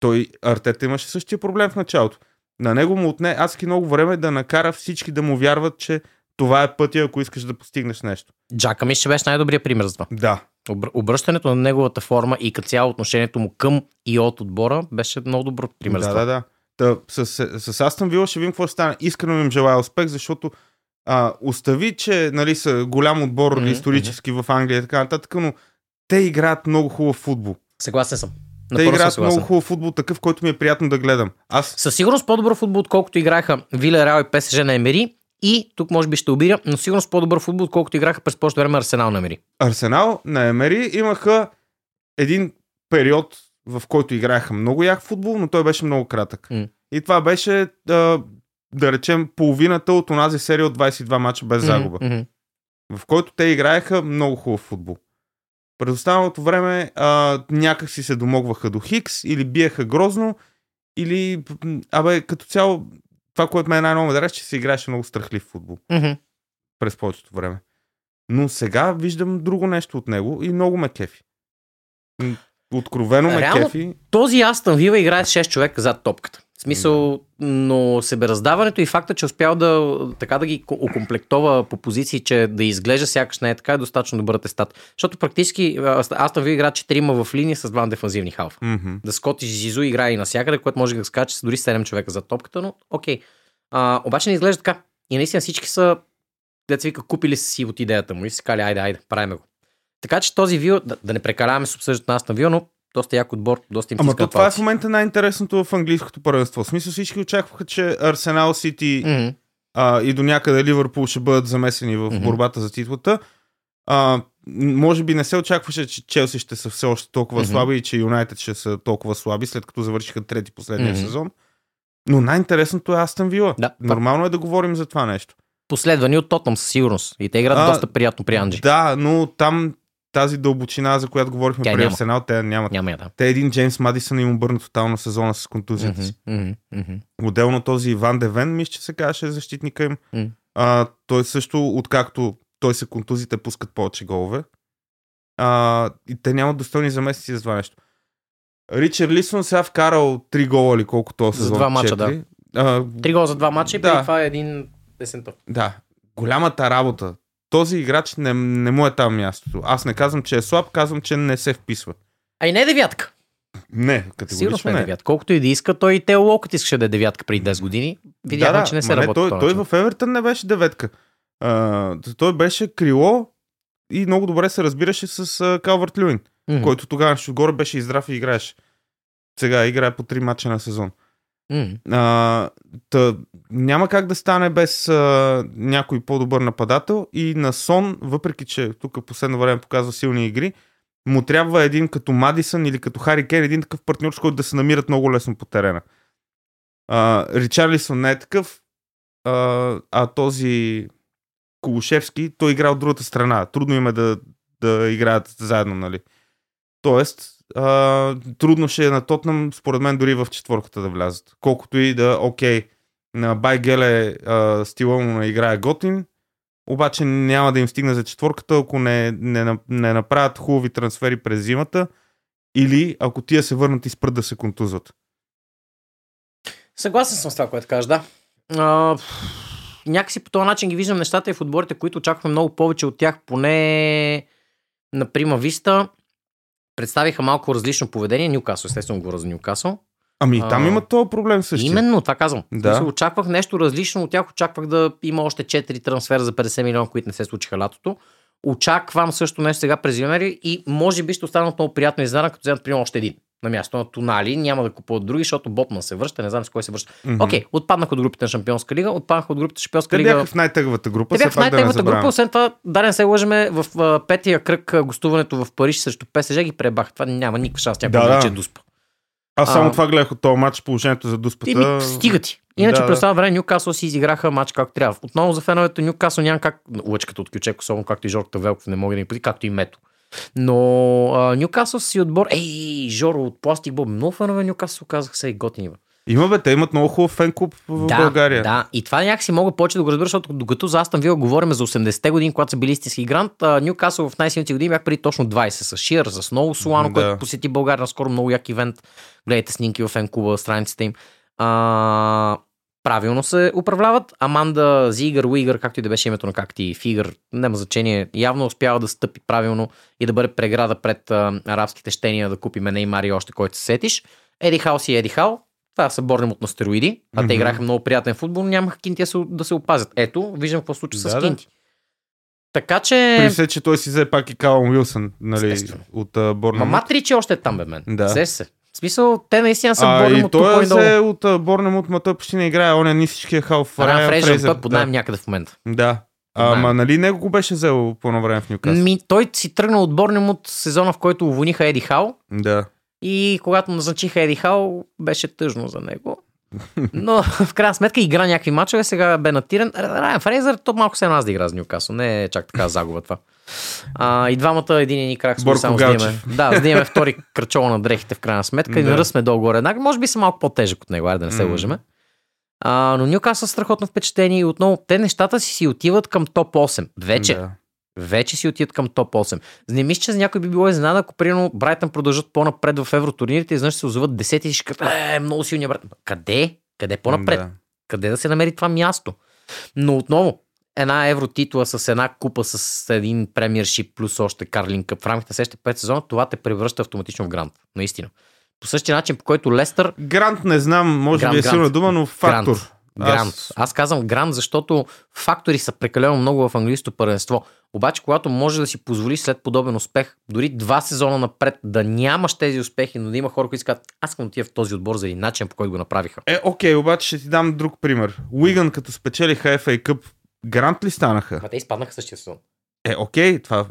Той, Артета имаше същия проблем в началото. На него му отне адски много време да накара всички да му вярват, че това е пътя, ако искаш да постигнеш нещо. Джака ми ще беше най-добрият пример за това. Да. Обр- Обръщането на неговата форма и като цяло отношението му към и от отбора беше много добър пример да, да, да. Та, с, с, с Астън Вила ще видим какво ще стане. Искрено им желая успех, защото а, остави, че нали, са голям отбор Мгм, исторически в Англия и така нататък, но те играят много хубав футбол. Съгласен съм. Те играят много хубав футбол, такъв, който ми е приятно да гледам. Аз Със сигурност по-добър футбол, отколкото играха Виле Реал и ПСЖ на Емери. И тук може би ще обиря, но сигурно с по-добър футбол, отколкото играха през по време Арсенал на Емери. Арсенал на Емери имаха един период, в който играеха много як футбол, но той беше много кратък. М. И това беше, да, да речем, половината от онази серия от 22 мача без загуба. Мгм, мгм. в който те играеха много хубав футбол. През останалото време а, някак си се домогваха до Хикс или биеха грозно, или, абе, като цяло, това, което най-много ме е, че се играеше много страхлив футбол Мгм. през повечето време. Но сега виждам друго нещо от него и много ме кефи. Откровено ме Реално, кефи. Този Астън Вила играе с 6 човека зад топката. В смисъл, но себераздаването и факта, че успял да, така да ги ко- окомплектова по позиции, че да изглежда сякаш не е така, е достатъчно добър атестат. Защото практически а, Астън Вила играе 4 в линия с два дефанзивни халфа. Мгм. Да Скоти Зизу играе и навсякъде, което може да скача с дори 7 човека за топката, но окей. А, обаче не изглежда така. И наистина всички са, деца вика, купили са си от идеята му и си кали, айде, айде, правиме го. Така че този вил, да, да не прекаляваме с обсъждането на Астън Вил, но доста як отбор, доста им Ама то това е в момента най-интересното в английското първенство. В смисъл всички очакваха, че Арсенал Сити Мгм. а, и до някъде Ливърпул ще бъдат замесени в Мгм. борбата за титлата. А, може би не се очакваше, че Челси ще са все още толкова Мгм. слаби и че Юнайтед ще са толкова слаби, след като завършиха трети последния Мгм. сезон. Но най-интересното е Астън Вила. Да, Нормално е да говорим за това нещо. Последвани от Тотнам със сигурност. И те играят А, доста приятно при Анджи. Да, но там тази дълбочина, за която говорихме Тя при няма. Арсенал, те нямат. Няма да. Те един Джеймс Мадисън им обърна тотално сезона с контузията си. Мгм, мгм. Отделно този Иван Девен, мисля, че се казваше защитника им. М. А, той също, откакто той се контузите, пускат повече голове. А, и те нямат достойни заместници за това нещо. Ричард Лисон сега вкарал 3 гола или колко то За сезон. два мача, Четири. А, Три гола за два мача и Да. преди това е един десентов. да. Голямата работа. Този играч не, не му е там мястото. Аз не казвам, че е слаб, казвам, че не се вписва. А и не е девятка. Не, Сигурно категорично не е девятка. Колкото и да иска, той и Тео Локът искаше да е девятка преди 10 години. Видяхме, че не се работи. той, той в Евертън не беше деветка. А, той беше крило и много добре се разбираше с Калварт Люин, Мгм. който тогава отгоре беше и здрав и играеше. Сега играе по три мача на сезон. Мгм. А, та, няма как да стане без а, някой по-добър нападател и на Сон, въпреки че тук последно време показва силни игри, му трябва един като Мадисън или като Хари Кен, един такъв партньор, с който да се намират много лесно по терена. А, Ричарлисон не е такъв, а, а този Колушевски, той игра от другата страна. Трудно им е да, да играят заедно, нали? Тоест, а, трудно ще е на Тотнам, според мен, дори в четворката да влязат. Колкото и да, окей, на Байгеле а, стила му на игра готин, обаче няма да им стигне за четворката, ако не, не, не направят хубави трансфери през зимата или ако тия се върнат и спрат да се контузват. Съгласен съм с това, което кажеш, да. А, някакси по този начин ги виждам нещата и в отборите, които очакваме много повече от тях, поне на Прима Виста, представиха малко различно поведение. Нюкасо, естествено говоря за Нюкасо. Ами и там А, има този проблем също. Именно, това казвам. Да. Да. Очаквах нещо различно от тях. Очаквах да има още 4 трансфера за 50 милиона, които не се случиха лятото. Очаквам също нещо сега през януари и може би ще останат много приятно изненада, като вземат примерно още един. На място на Тунали няма да купуват други, защото Ботман се връща, не знам с кой се връща. Окей, отпаднаха от групите на Шампионска лига, отпаднаха от групите на Шампионска Те лига. бяха в най-тъгвата група, Те бяха в пак да група, освен това, да не се лъжеме, в а, петия кръг гостуването в Париж срещу ПСЖ ги пребах. Това няма никакъв шанс някой Да, да, да. дуспа. Аз само А, това гледах от този матч, положението за дуспата. Ми стига ти. Иначе Да, през това време Нюкасъл си изиграха матч както трябва. Отново за феновете Нюкасъл няма как лъчката от Кючек, особено както и Жорката Велков не може да ни поди, както и Мето. Но Нюкасъл си отбор. Ей, Жоро от Пластик Боб. Много фенове Нюкасъл казаха се и готини. Има бе, те имат много хубав фен клуб в да, България. Да, и това някакси мога повече да го разбера, защото докато за Астан Вила говорим за 80-те години, когато са били истински грант, Нюкасъл в най-силните години бях преди точно 20 с Шир, с Много Солано, Да. който посети България наскоро много як ивент. Гледайте снимки в фен-клуба, страниците им. А, правилно се управляват. Аманда Зигър, Уигър, както и да беше името на както и Фигър, няма значение, явно успява да стъпи правилно и да бъде преграда пред а, арабските щения да купи Неймар и още който се сетиш. Еди Хал си е Еди Хал. Това са борнем от на стероиди, а те Мгм. играха много приятен футбол, нямаха кинти да се, опазят. Ето, виждам какво случва Да, с да. кинти. Така че... При все, че той си взе пак и Калъм Уилсън, нали, Естествено. от uh, Борна. Ма Матрич е още там, бе, мен. Да. Се. В смисъл, те наистина са А, борем и от тук той и долу. е от Борнемут, ма той почти не играе, он е нисичкия халф. Ран Райан Фрейзър, той под да. някъде в момента. Да. Под А, найем. ма нали него го беше взел по едно време в Ньюкасъл? Ми, той си тръгна от борнем от сезона, в който уволниха Еди Хал. Да. И когато назначиха Еди Хал, беше тъжно за него. Но в крайна сметка игра някакви мачове, сега бе натиран. Райан Фрейзър, то малко се нас да игра с Ньюкасъл. Не е чак така загуба това. А, и двамата един ни крак Борко само за да имаме, Галчев. да, за да имаме втори кръчола на дрехите в крайна сметка. И Да. на ръст сме долу-горе. еднакви. Може би са малко по-тежък от него, айде да не се М. лъжеме. А, но Ньюкасъл са страхотно впечатление и отново те нещата си си отиват към топ 8. Вече, Да. Вече си отиват към топ 8. Не мисля, че за някой би било изненада, ако примерно Брайтън продължат по-напред в евротурнирите и изведнъж се озоват 10 и ще кажат, е, много силния брат. Къде? Къде по-напред? Да. Къде да се намери това място? Но отново, една евротитла с една купа с един премиершип плюс още Карлин Къп в рамките на следващите 5 сезона, това те превръща автоматично в грант. Наистина. По същия начин, по който Лестър Грант не знам, може Грант, би е силна дума, но фактор. Грант. Грант. Аз- Аз... Аз казвам грант, защото фактори са прекалено много в английското първенство. Обаче, когато може да си позволиш след подобен успех, дори два сезона напред, да нямаш тези успехи, но да има хора, които казват, аз искам да отида в този отбор заради начин, по който го направиха. Е, окей, обаче ще ти дам друг пример. Уигън, като спечелиха FA Cup, Грант ли станаха? Ма те изпаднаха същия сезон. Е, окей, това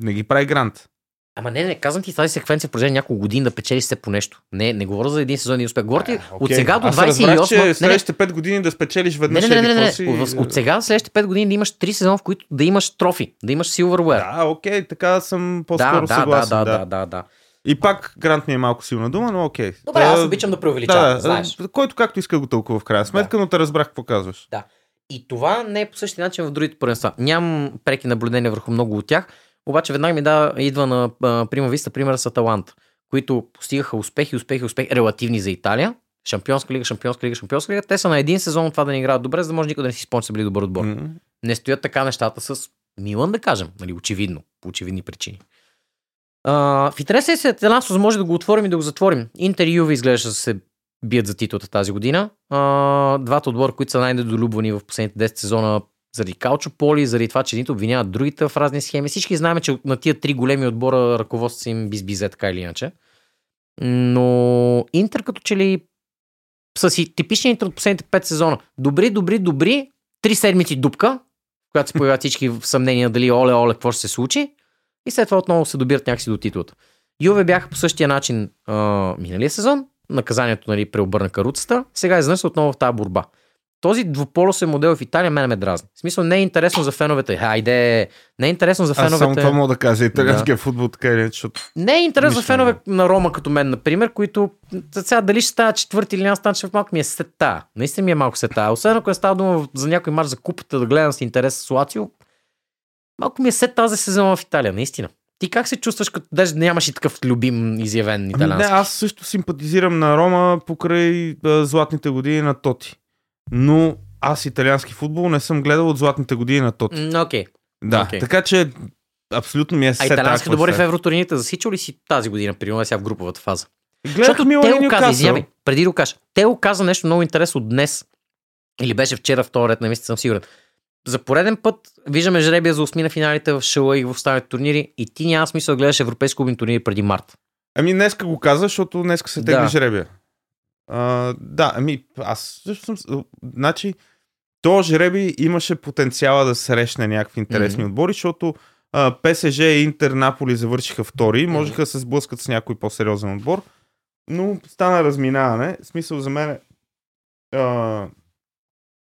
не ги прави Грант. Ама не, не, казвам ти тази секвенция в продължение няколко години да печелиш се по нещо. Не, не говоря за един сезон и успех. Говоря ти от сега до Аз разбрах, 28. че не, не, следващите 5 години да спечелиш веднъж не, не, не, не, не. си- От, сега до следващите 5 години да имаш 3 сезона, в които да имаш трофи, да имаш Silverware. Да, окей, така съм да, по-скоро да, съгласен. да, да, да, да, да. И пак Грант ми е малко силна дума, но окей. Добре, аз обичам да преувеличавам, да, знаеш. да, който както иска го тълкува в крайна сметка, но те разбрах какво казваш. И това не е по същия начин в другите първенства. Нямам преки наблюдения върху много от тях, обаче веднага ми да идва на Прима Виста примера с Аталант, които постигаха успехи, успехи, успехи, релативни за Италия. Шампионска лига, шампионска лига, шампионска лига. Те са на един сезон от това да не играят добре, за да може никой да не си спомня, че са били добър отбор. М. Не стоят така нещата с Милан, да кажем, нали, очевидно, по очевидни причини. А, в интерес е след една може да го отворим и да го затворим. Интер и Юве изглежда да се бият за титлата тази година. А, двата отбора, които са най-недолюбвани в последните 10 сезона заради Калчо Поли, заради това, че едните обвиняват другите в разни схеми. Всички знаем, че на тия три големи отбора ръководството им бизбизе така или иначе. Но Интер като че ли са си типични Интер от последните 5 сезона. Добри, добри, добри, три седмици дупка, в която се появяват всички съмнения дали оле, оле, какво ще се случи. И след това отново се добират някакси до титлата. Юве бяха по същия начин а, миналия сезон. Наказанието нали, преобърна каруцата. Сега са отново в тази борба. Този двуполосен модел в Италия мен ме дразни. В смисъл не е интересно за феновете. Хайде, не е интересно за Аз само феновете. това мога да кажа. Италианския футбол така или иначе, защото Не е интерес за фенове на Рома като мен, например, които сега дали ще става четвърти или няма стане, че малко ми е сета. Наистина ми е малко сета. Освен ако е става дума за някой мач за купата да гледам с интерес с Лацио, малко ми е сет тази сезон в Италия, наистина. Ти как се чувстваш, като даже нямаш и такъв любим изявен Ами не, аз също симпатизирам на Рома покрай а, златните години на Тоти. Но аз италиански футбол не съм гледал от златните години на Тоти. М, Окей. Да, окей. така че абсолютно ми е А италиански добори в евротурнирите засичал ли си тази година, примерно сега в груповата фаза? Гледах Защото Милан те и го каза, Нюкасъл. извинявай, преди да го кажа, те го каза нещо много интересно днес. Или беше вчера в този ред, не мисля, съм сигурен. За пореден път виждаме жребия за осмина финалите в Шала и в останалите турнири и ти няма смисъл да гледаш европейски клубни турнири преди март. Ами днеска го каза, защото днеска се тегли Да. жребия. А, да, ами аз също съм... Значи, то жреби имаше потенциала да срещне някакви интересни Мгм. отбори, защото а, ПСЖ и Интер Наполи завършиха втори, можеха да се сблъскат с някой по-сериозен отбор. но стана разминаване. Смисъл за мен а,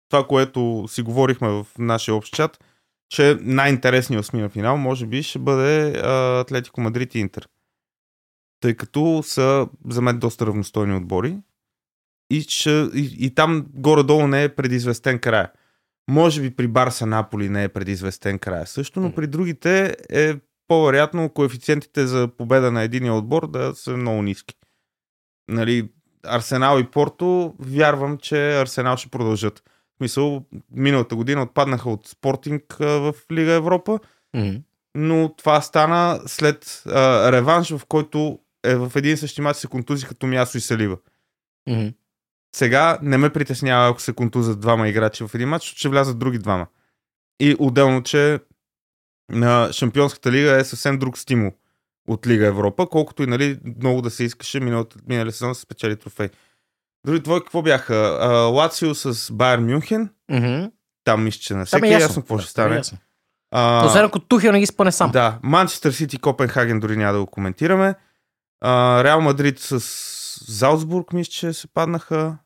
това, което си говорихме в нашия общ чат, че най-интересният осмина финал може би ще бъде а, Атлетико Мадрид и Интер. Тъй като са за мен доста равностойни отбори и, ще, и, и там горе-долу не е предизвестен края. Може би при Барса Наполи не е предизвестен края също, но при другите е по-вероятно коефициентите за победа на единия отбор да са много ниски. Нали, Арсенал и Порто, вярвам, че Арсенал ще продължат. В смисъл, миналата година отпаднаха от Спортинг в Лига Европа, Mm-hmm. но това стана след а, реванш, в който е в един същи матч се контузиха Томясо и Салива. Mm-hmm. Сега не ме притеснява, ако се контузят двама играчи в един матч, ще влязат други двама. И отделно, че на Шампионската лига е съвсем друг стимул от Лига Европа, колкото и нали, много да се искаше миналата, миналия сезон да се спечели трофей. Други твои какво бяха? А, Лацио с Байер Мюнхен. Mm-hmm. Там мисля, че на Там всеки е е ясно. ясно какво ще Там е стане. ясно. А, Освен ако Тухел не ги спъне сам. да, Манчестър Сити, Копенхаген дори няма да го коментираме. А, Реал Мадрид с Залцбург, мисля, че се паднаха.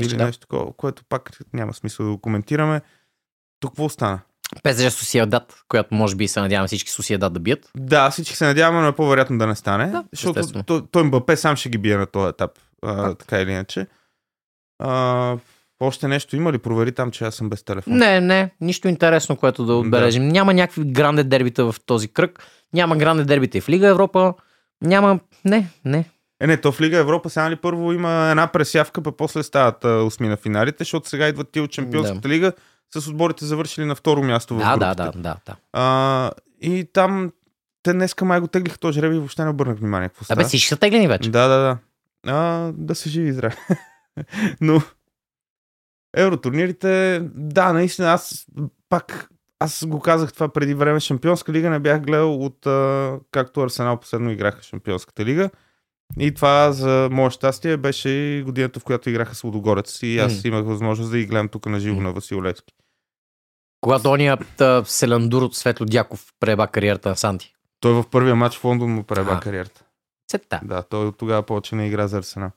Или да. нещо такова, което пак няма смисъл да го коментираме. Тук какво остана? ПСЖ Сосиедат, която може би се надявам всички Сосиедат да бият. Да, всички се надяваме, но е по-вероятно да не стане. Да, защото той, той Мбапе сам ще ги бие на този етап. А, така или иначе. А, още нещо има ли? Провери там, че аз съм без телефон. Не, не, нищо интересно, което да отбележим. Няма някакви гранде дербита в този кръг. Няма гранде дербита и в Лига Европа. Няма. Не, не. Е, не, то в Лига Европа сега ли първо има една пресявка, па после стават осми на финалите, защото сега идват ти от Чемпионската лига с отборите завършили на второ място в Да, да, групите. да, да, да. А, и там те днеска май го теглиха този жреби и въобще не обърнах внимание какво става. Абе, всички са теглени вече. Да, да, да. А, да се живи здраве. Но евротурнирите, да, наистина, аз пак, аз го казах това преди време, Шампионска лига не бях гледал от а, както Арсенал последно играха Шампионската лига. И това за мое щастие беше годината, в която играха с Лудогорец. И аз М. имах възможност да ги гледам тук на живо М. на Васил Левски. Когато оният Селандур от Светло Дяков преба кариерата на Санти. Той в първия матч в Лондон му преба А. кариерата. Сета. Да, той от тогава повече не игра за Арсенал.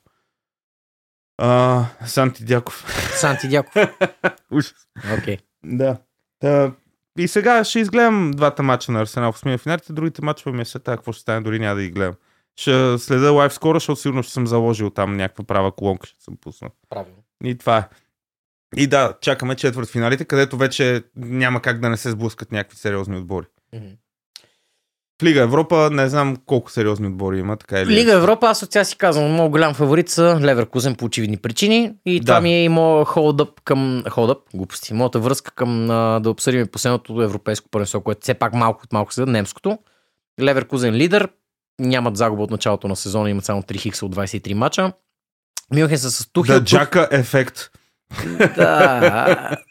А, Санти Дяков. Санти Дяков. Ужас. Окей. Да. Та, и сега ще изгледам двата мача на Арсенал в смия финалите, другите мачове ми е това, какво ще стане, дори няма да ги гледам. Ще следа лайв скоро, защото сигурно ще съм заложил там някаква права колонка, ще съм пуснал. Правилно. И това е. И да, чакаме четвърт финалите, където вече няма как да не се сблъскат някакви сериозни отбори. Мгм. В Лига Европа не знам колко сериозни отбори има, така или Лига Европа, аз от сега си казвам, много голям фаворит са Леверкузен по очевидни причини. И Да. това ми е и моят холдъп към... Холдъп, глупости. Моята връзка към а, да обсъдим последното европейско първенство, което все пак малко от малко следа, немското. Леверкузен лидер, нямат загуба от началото на сезона, имат само 3 хикса от 23 мача. Мюнхен са с Тухел. Да, Джака ефект. Да,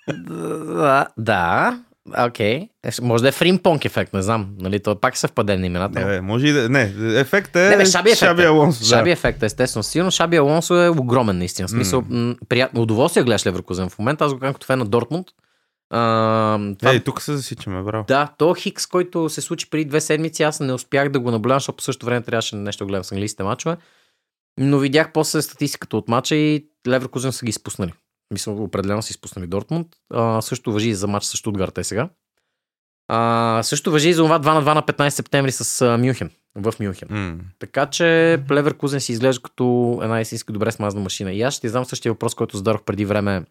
да, да. Окей. Okay. Може да е Фримпонк ефект, не знам. Нали, то пак е съвпадение на имената. Не, бе, може и да... Не, ефект е Не, бе, Шаби ефект е. Шаби Алонсо. да. Шаби ефект, естествено. Сигурно Шаби Алонсо е огромен, наистина. В смисъл, м- приятно удоволствие да гледаш Леверкузен в момента. Аз го казвам като фен на Дортмунд. А, това, тук се засичаме, браво. да, то Хикс, който се случи преди две седмици, аз не успях да го наблюдавам, защото по същото време трябваше нещо да гледам с английските мачове. Но видях после статистиката от мача и Леверкузен са ги изпуснали. Мисля, определено са изпуснали Дортмунд. А, също въжи и за матч с Штутгарт е сега. А, също въжи и за това 2 на 2 на 15 септември с а, Мюнхен. В Мюнхен. М. Така че Леверкузен си изглежда като една истинска добре смазна машина. И аз ще ти задам същия въпрос, който зададох преди време.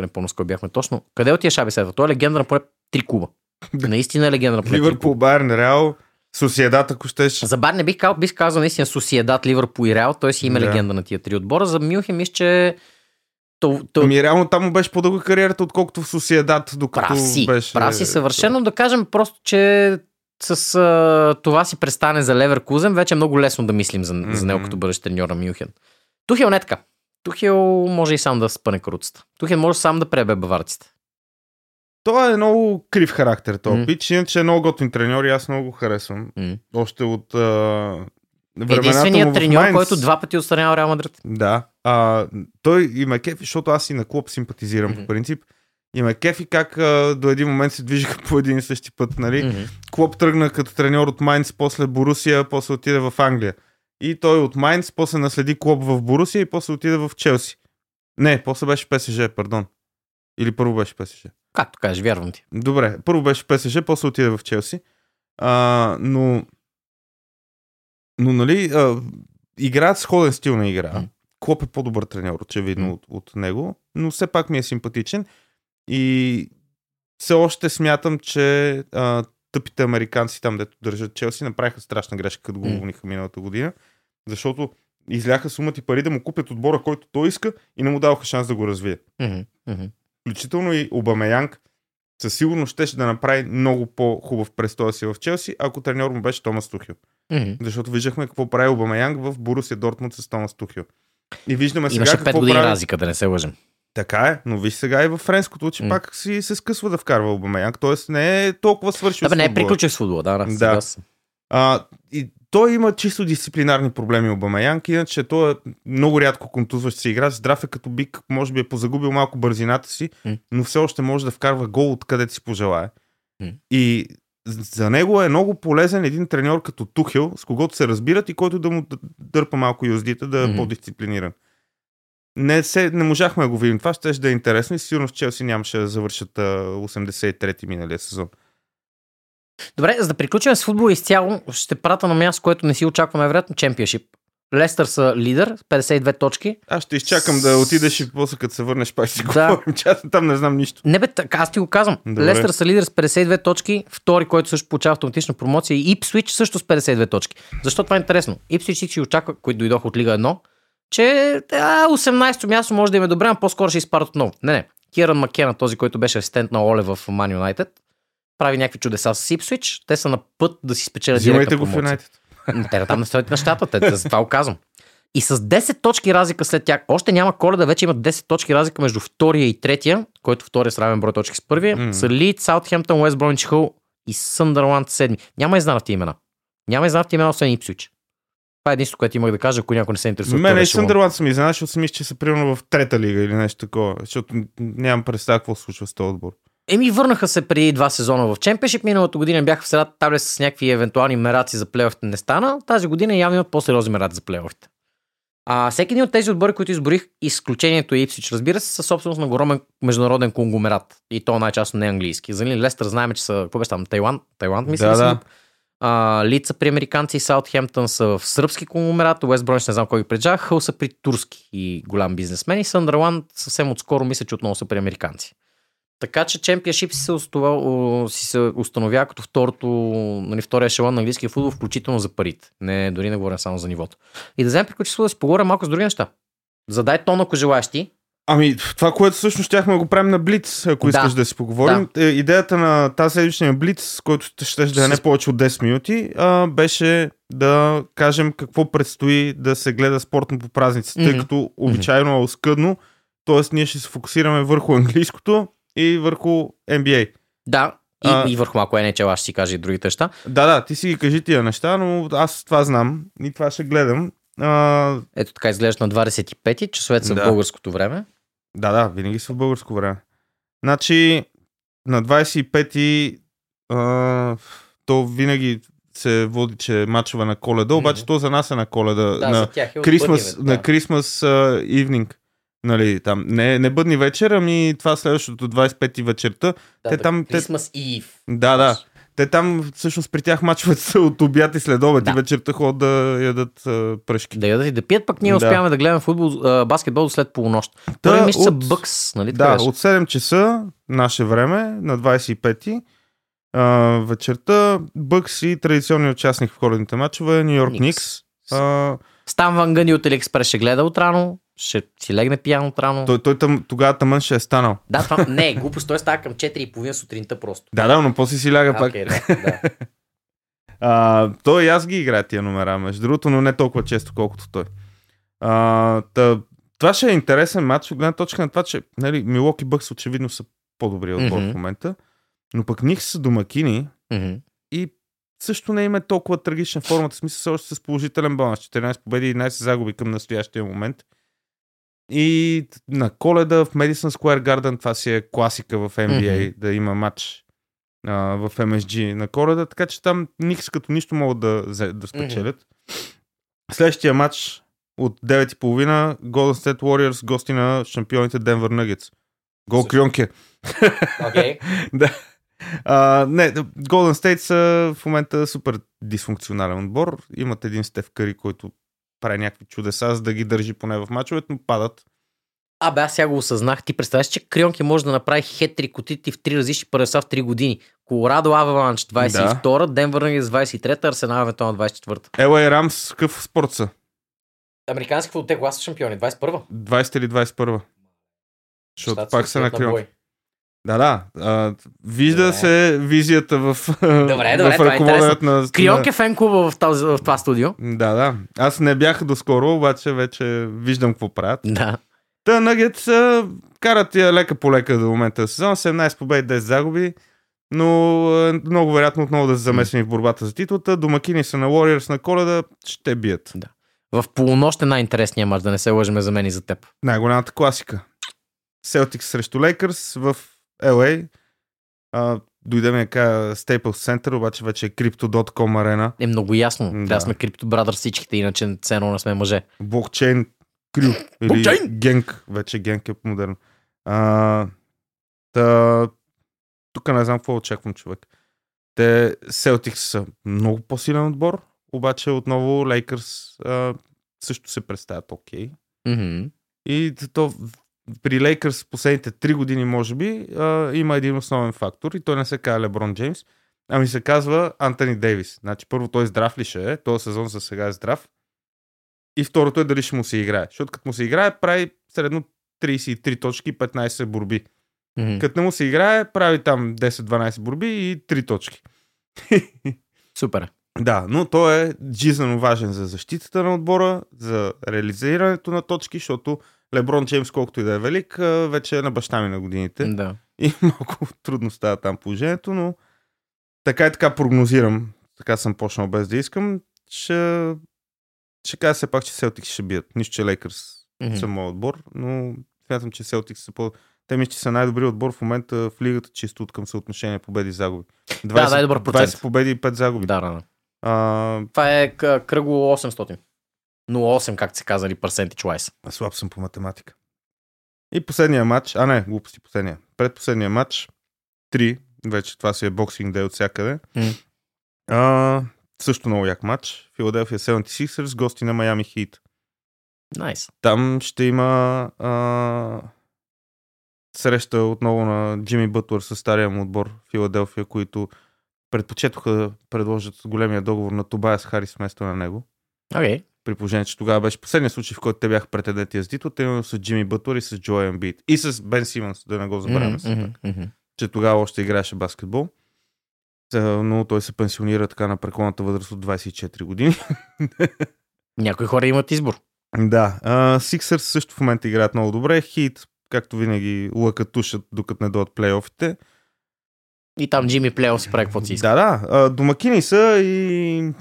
Не помня с кой бяхме точно. Къде отива Шаби Седва? Той е легенда на поне три клуба. Наистина е легенда на поне. Ливърпул, Байерн, Реал, Сосиедат, ако щеш. За Бар не бих казал, бих казал наистина Сосиедат, Ливърпул и Реал. Той си има Да. легенда на тия три отбора. За Мюнхен мисля, че то, то, Ами реално там му беше по-дълга кариерата, отколкото в Сосиедат, докато прав си, беше... прав си съвършено. Да кажем просто, че с а, това си престане за Леверкузен, вече е много лесно да мислим за, mm-hmm. за него като бъдещ треньор на Мюнхен. Тухел не така. Тухел може и сам да спъне каруцата. Тухел може сам да пребе баварците. Той е много крив характер, този М. пич. Иначе е много готин треньор и аз много го харесвам. М. Още от а, времената Единственият му треньор, Майнц. който два пъти отстранява Реал Мадрид. Да. А, той и ме кефи, защото аз и на клуб симпатизирам Мгм. по принцип. И ме кефи как а, до един момент се движиха по един и същи път, нали? Мгм. Клоп тръгна като треньор от Майнц, после Борусия, после отиде в Англия. И той от Майнц после наследи клуб в Борусия и после отиде в Челси. Не, после беше ПСЖ, пардон. Или първо беше ПСЖ. Както кажеш, вярвам ти. Добре, първо беше ПСЖ, после отиде в Челси. А, но, но нали, а, играят сходен стил на игра. М. Клоп е по-добър треньор, очевидно, М. от, от него, но все пак ми е симпатичен. И все още смятам, че а, тъпите американци там, дето държат Челси, направиха страшна грешка, като го уволниха миналата година, защото изляха сумата и пари да му купят отбора, който той иска и не му даваха шанс да го развие. Включително и Обамеянг със сигурност щеше да направи много по-хубав престоя си в Челси, ако треньор му беше Томас Тухил. Защото виждахме какво прави Обамеянг в Борусия Дортмунд с Томас Тухил. И виждаме сега Имаше 5 какво години прави. разлика, да не се лъжем. Така е, но виж сега и във френското, че М. пак си се скъсва да вкарва Обамеянг. Тоест не е толкова свършил. Абе, не е приключил с футбола, да, да. Да. А, и той има чисто дисциплинарни проблеми Обамеянг, иначе той е много рядко контузващ се играч. Здрав е като бик, може би е позагубил малко бързината си, М. но все още може да вкарва гол откъдето си пожелае. М. И за него е много полезен един треньор като Тухел, с когото се разбират и който да му дърпа малко юздите, да е Мгм. по-дисциплиниран. Не, се, не можахме да го видим. Това ще да е интересно и сигурно в Челси нямаше да завършат а, 83-ти миналия сезон. Добре, за да приключим с футбол изцяло, ще прата на място, което не си очакваме, вероятно, чемпионшип. Лестър са лидер с 52 точки. Аз ще изчакам да отидеш и после като се върнеш, пак ще Да. говорим. Че аз там не знам нищо. Не бе, така, аз ти го казвам. Добре. Лестър са лидер с 52 точки, втори, който също получава автоматична промоция и Ипсвич също с 52 точки. Защо това е интересно? Ипсвич си очаква, които дойдоха от Лига 1, че а, 18-то място може да им е добре, но по-скоро ще изпадат отново. Не, не. Киран Макена, този, който беше асистент на Оле в Man United, прави някакви чудеса с Ипсвич. Те са на път да си спечелят Взимайте го в. Юнайтед. Те там не стоят нещата, те, за това го казвам. И с 10 точки разлика след тях, още няма коледа, вече имат 10 точки разлика между втория и третия, който втория с равен брой точки с първия, Мгм. са Лид, Саутхемптън, Уест Бромич Хъл и Съндърланд седми. Няма тия имена. Няма тия имена, освен Ипсвич. Това е единството, което имах да кажа, ако някой не се интересува. от Мен този и ешелон. Съндърланд съм изненадал, защото си мисля, че са примерно в трета лига или нещо такова. Защото нямам представа какво случва с този отбор. Еми, върнаха се преди два сезона в Чемпионшип. Миналата година бяха в средата таблет с някакви евентуални мераци за плейофите. Не стана. Тази година явно имат по-сериозни мераци за плейофите. А всеки един от тези отбори, които изборих, изключението е Ипсич, разбира се, със собственост на огромен международен конгломерат. И то най-често не английски. За Лестър знаем, че са, какво беше там, Тайланд? Тайланд, мисля, Да, да. А, Лид са при американци, Саутхемптън са в сръбски конгломерат, Уест Бронч не знам кой ги преджава, Хъл са при турски и голям бизнесмен и Съндърланд съвсем отскоро мисля, че отново са при американци. Така че чемпионшип си се, си се установява като второто, нали, втория ешелон на английския футбол, включително за парите. Не, дори не говоря само за нивото. И да вземем приключително да си поговорим малко с други неща. Задай тон, ако желаеш ти. Ами, това, което всъщност щяхме да го правим на Блиц, ако Да. искаш да си поговорим. Е, Идеята на тази седмичния Блиц, който ще, да е не повече от 10 минути, а, беше да кажем какво предстои да се гледа спортно по празниците, тъй Мгм. като обичайно е оскъдно, т.е. ние ще се фокусираме върху английското и върху NBA. Да, и, А- и върху малко NHL, аз ще си кажа и другите неща. Да, да, ти си ги кажи тия неща, но аз това знам и това ще гледам. А, Ето така изглежда на 25-ти, часовете са Да. в българското време. Да, да, винаги са в българско време. Значи, на 25-ти а, то винаги се води, че е мачове на коледа, обаче Мгм. то за нас е на коледа, Да, на е бе, на. Крисмас ивнинг. Нали, там. Не, не бъдни вечер, ами това следващото 25-ти вечерта. Да, те там- те- Christmas Eve. Да, да. Те там всъщност при тях мачовете са от обяд и след обед Да. и вечерта ходят да ядат а, пръшки. Да ядат и да пият, пък ние Да. успяваме да гледаме футбол, а, баскетбол след полунощ. Първи мисля са Бъкс, нали Да, беше? от 7 часа наше време на 25-ти а, вечерта Бъкс и традиционният участник в коледните матчове Нью Йорк Никс. Никс. А, Стан Ван Гъни от Еликспрес ще гледа отрано, ще си легне пияно отрано. той, той там, тогава тъмън ще е станал. Да, това не е глупост, той става към 4.30 сутринта просто. Да, да, но после си ляга А, пак. окей, да, да. А, той и аз ги играя тия номера, между другото, но не толкова често, колкото той. А, та, това ще е интересен матч, от гледна точка на това, че нали, Милоки Бъкс очевидно са по-добри отбор Мгм. в момента, но пък Никс са домакини Мгм. и също не има толкова трагична формата, смисъл още с положителен баланс, 14 победи и 11 загуби към настоящия момент. И на коледа в Madison Square Garden, това си е класика в NBA, Мгм. да има матч а, в MSG на коледа, така че там Никс като нищо могат да, да спечелят. Следващия матч от 9.30 Golden State Warriors гости на шампионите Denver Nuggets. Гол Също. Крионке. Окей. да. А, не, Golden State са в момента супер дисфункционален отбор. Имат един Стеф Кари, който прави някакви чудеса, за да ги държи поне в мачовете, но падат. Абе, аз сега го осъзнах. Ти представяш, че Крионки може да направи хет-три котити в три различни първеса в 3 години. Колорадо Аваланч 22, Денвър Нагетс 23, Арсенал Евентуално 24. LA Рамс, какъв спорт са? Американски футбол, те кога са шампиони? 21. 20 или 21? Защото пак се са на Крионки. Да, да. А, вижда Добре. се визията в, добре, в това е ръководят на... Крионк е фен клуба в, тази, в това студио. Да, да. Аз не бях доскоро, обаче вече виждам какво правят. Да. Та Нагет са карат я лека по лека до момента на сезон. 17 победи, 10 загуби. Но е много вероятно отново да са замесени в борбата за титлата. Домакини са на Warriors на коледа. Ще бият. В полунощ е най-интересният мач, да не се лъжеме за мен и за теб. Най-голямата класика. Celtics срещу Лейкърс в LA. А, дойде ми кажа Staples Center, обаче вече е Crypto.com арена. Е много ясно. Да. Трябва сме крипто брадър всичките, иначе цено не сме мъже. Блокчейн Крю. Или Блокчейн! Генк. Вече Генк е модерно. А, та, тук не знам какво очаквам човек. Те Celtics са много по-силен отбор, обаче отново Лейкърс също се представят окей. Мгм. И то при Лейкърс последните три години, може би, а, има един основен фактор и той не се казва Леброн Джеймс, ами се казва Антони Дейвис. Значи първо той здрав ли ще е, този сезон за сега е здрав. И второто е дали ще му се играе. Защото като му се играе, прави средно 33 точки и 15 борби. Мгм. Като не му се играе, прави там 10-12 борби и 3 точки. Супер. Да, но той е жизненно важен за защитата на отбора, за реализирането на точки, защото Леброн Джеймс, колкото и да е велик, вече е на баща ми на годините. Да. И малко трудно става там положението, но така и така прогнозирам, така съм почнал без да искам, че ще кажа все пак, че Celtics ще бият. Нищо, че Лейкърс Мгм. са моят отбор, но смятам, че Celtics са по... Те мисля, че са най-добрият отбор в момента в лигата, чисто от към съотношение победи и загуби. 20, най-добър процент. 20 победи и 5 загуби. Да, да, да. А, Това е кръгло 800. 0,8, както се казали, percentage wise. Слаб съм по математика. И последния матч, а не, глупости, последния. Предпоследния матч, 3, вече това си е боксинг дей от всякъде. М. А, също много як матч. Филаделфия 76ers, гости на Майами Хит. Найс. Там ще има а, среща отново на Джимми Бътлър с стария му отбор Филаделфия, които предпочетоха да предложат големия договор на Тобайас Харис вместо на него. Окей. При положение, че тогава беше последният случай, в който те бяха претенденти за титлата, именно с Джимми Бътлър и с Джо Ембит. И с Бен Симънс, да не го забравяме, пак, мгм. че тогава още играеше баскетбол. Но той се пенсионира така на преклонната възраст от 24 години. Някои хора имат избор. да, Сиксърс също в момента играят много добре. Хит, както винаги, лъкат тушат, докато не дойдат плейофите. И там Джимми Плео си прави каквото си иска. Да, да, домакини са и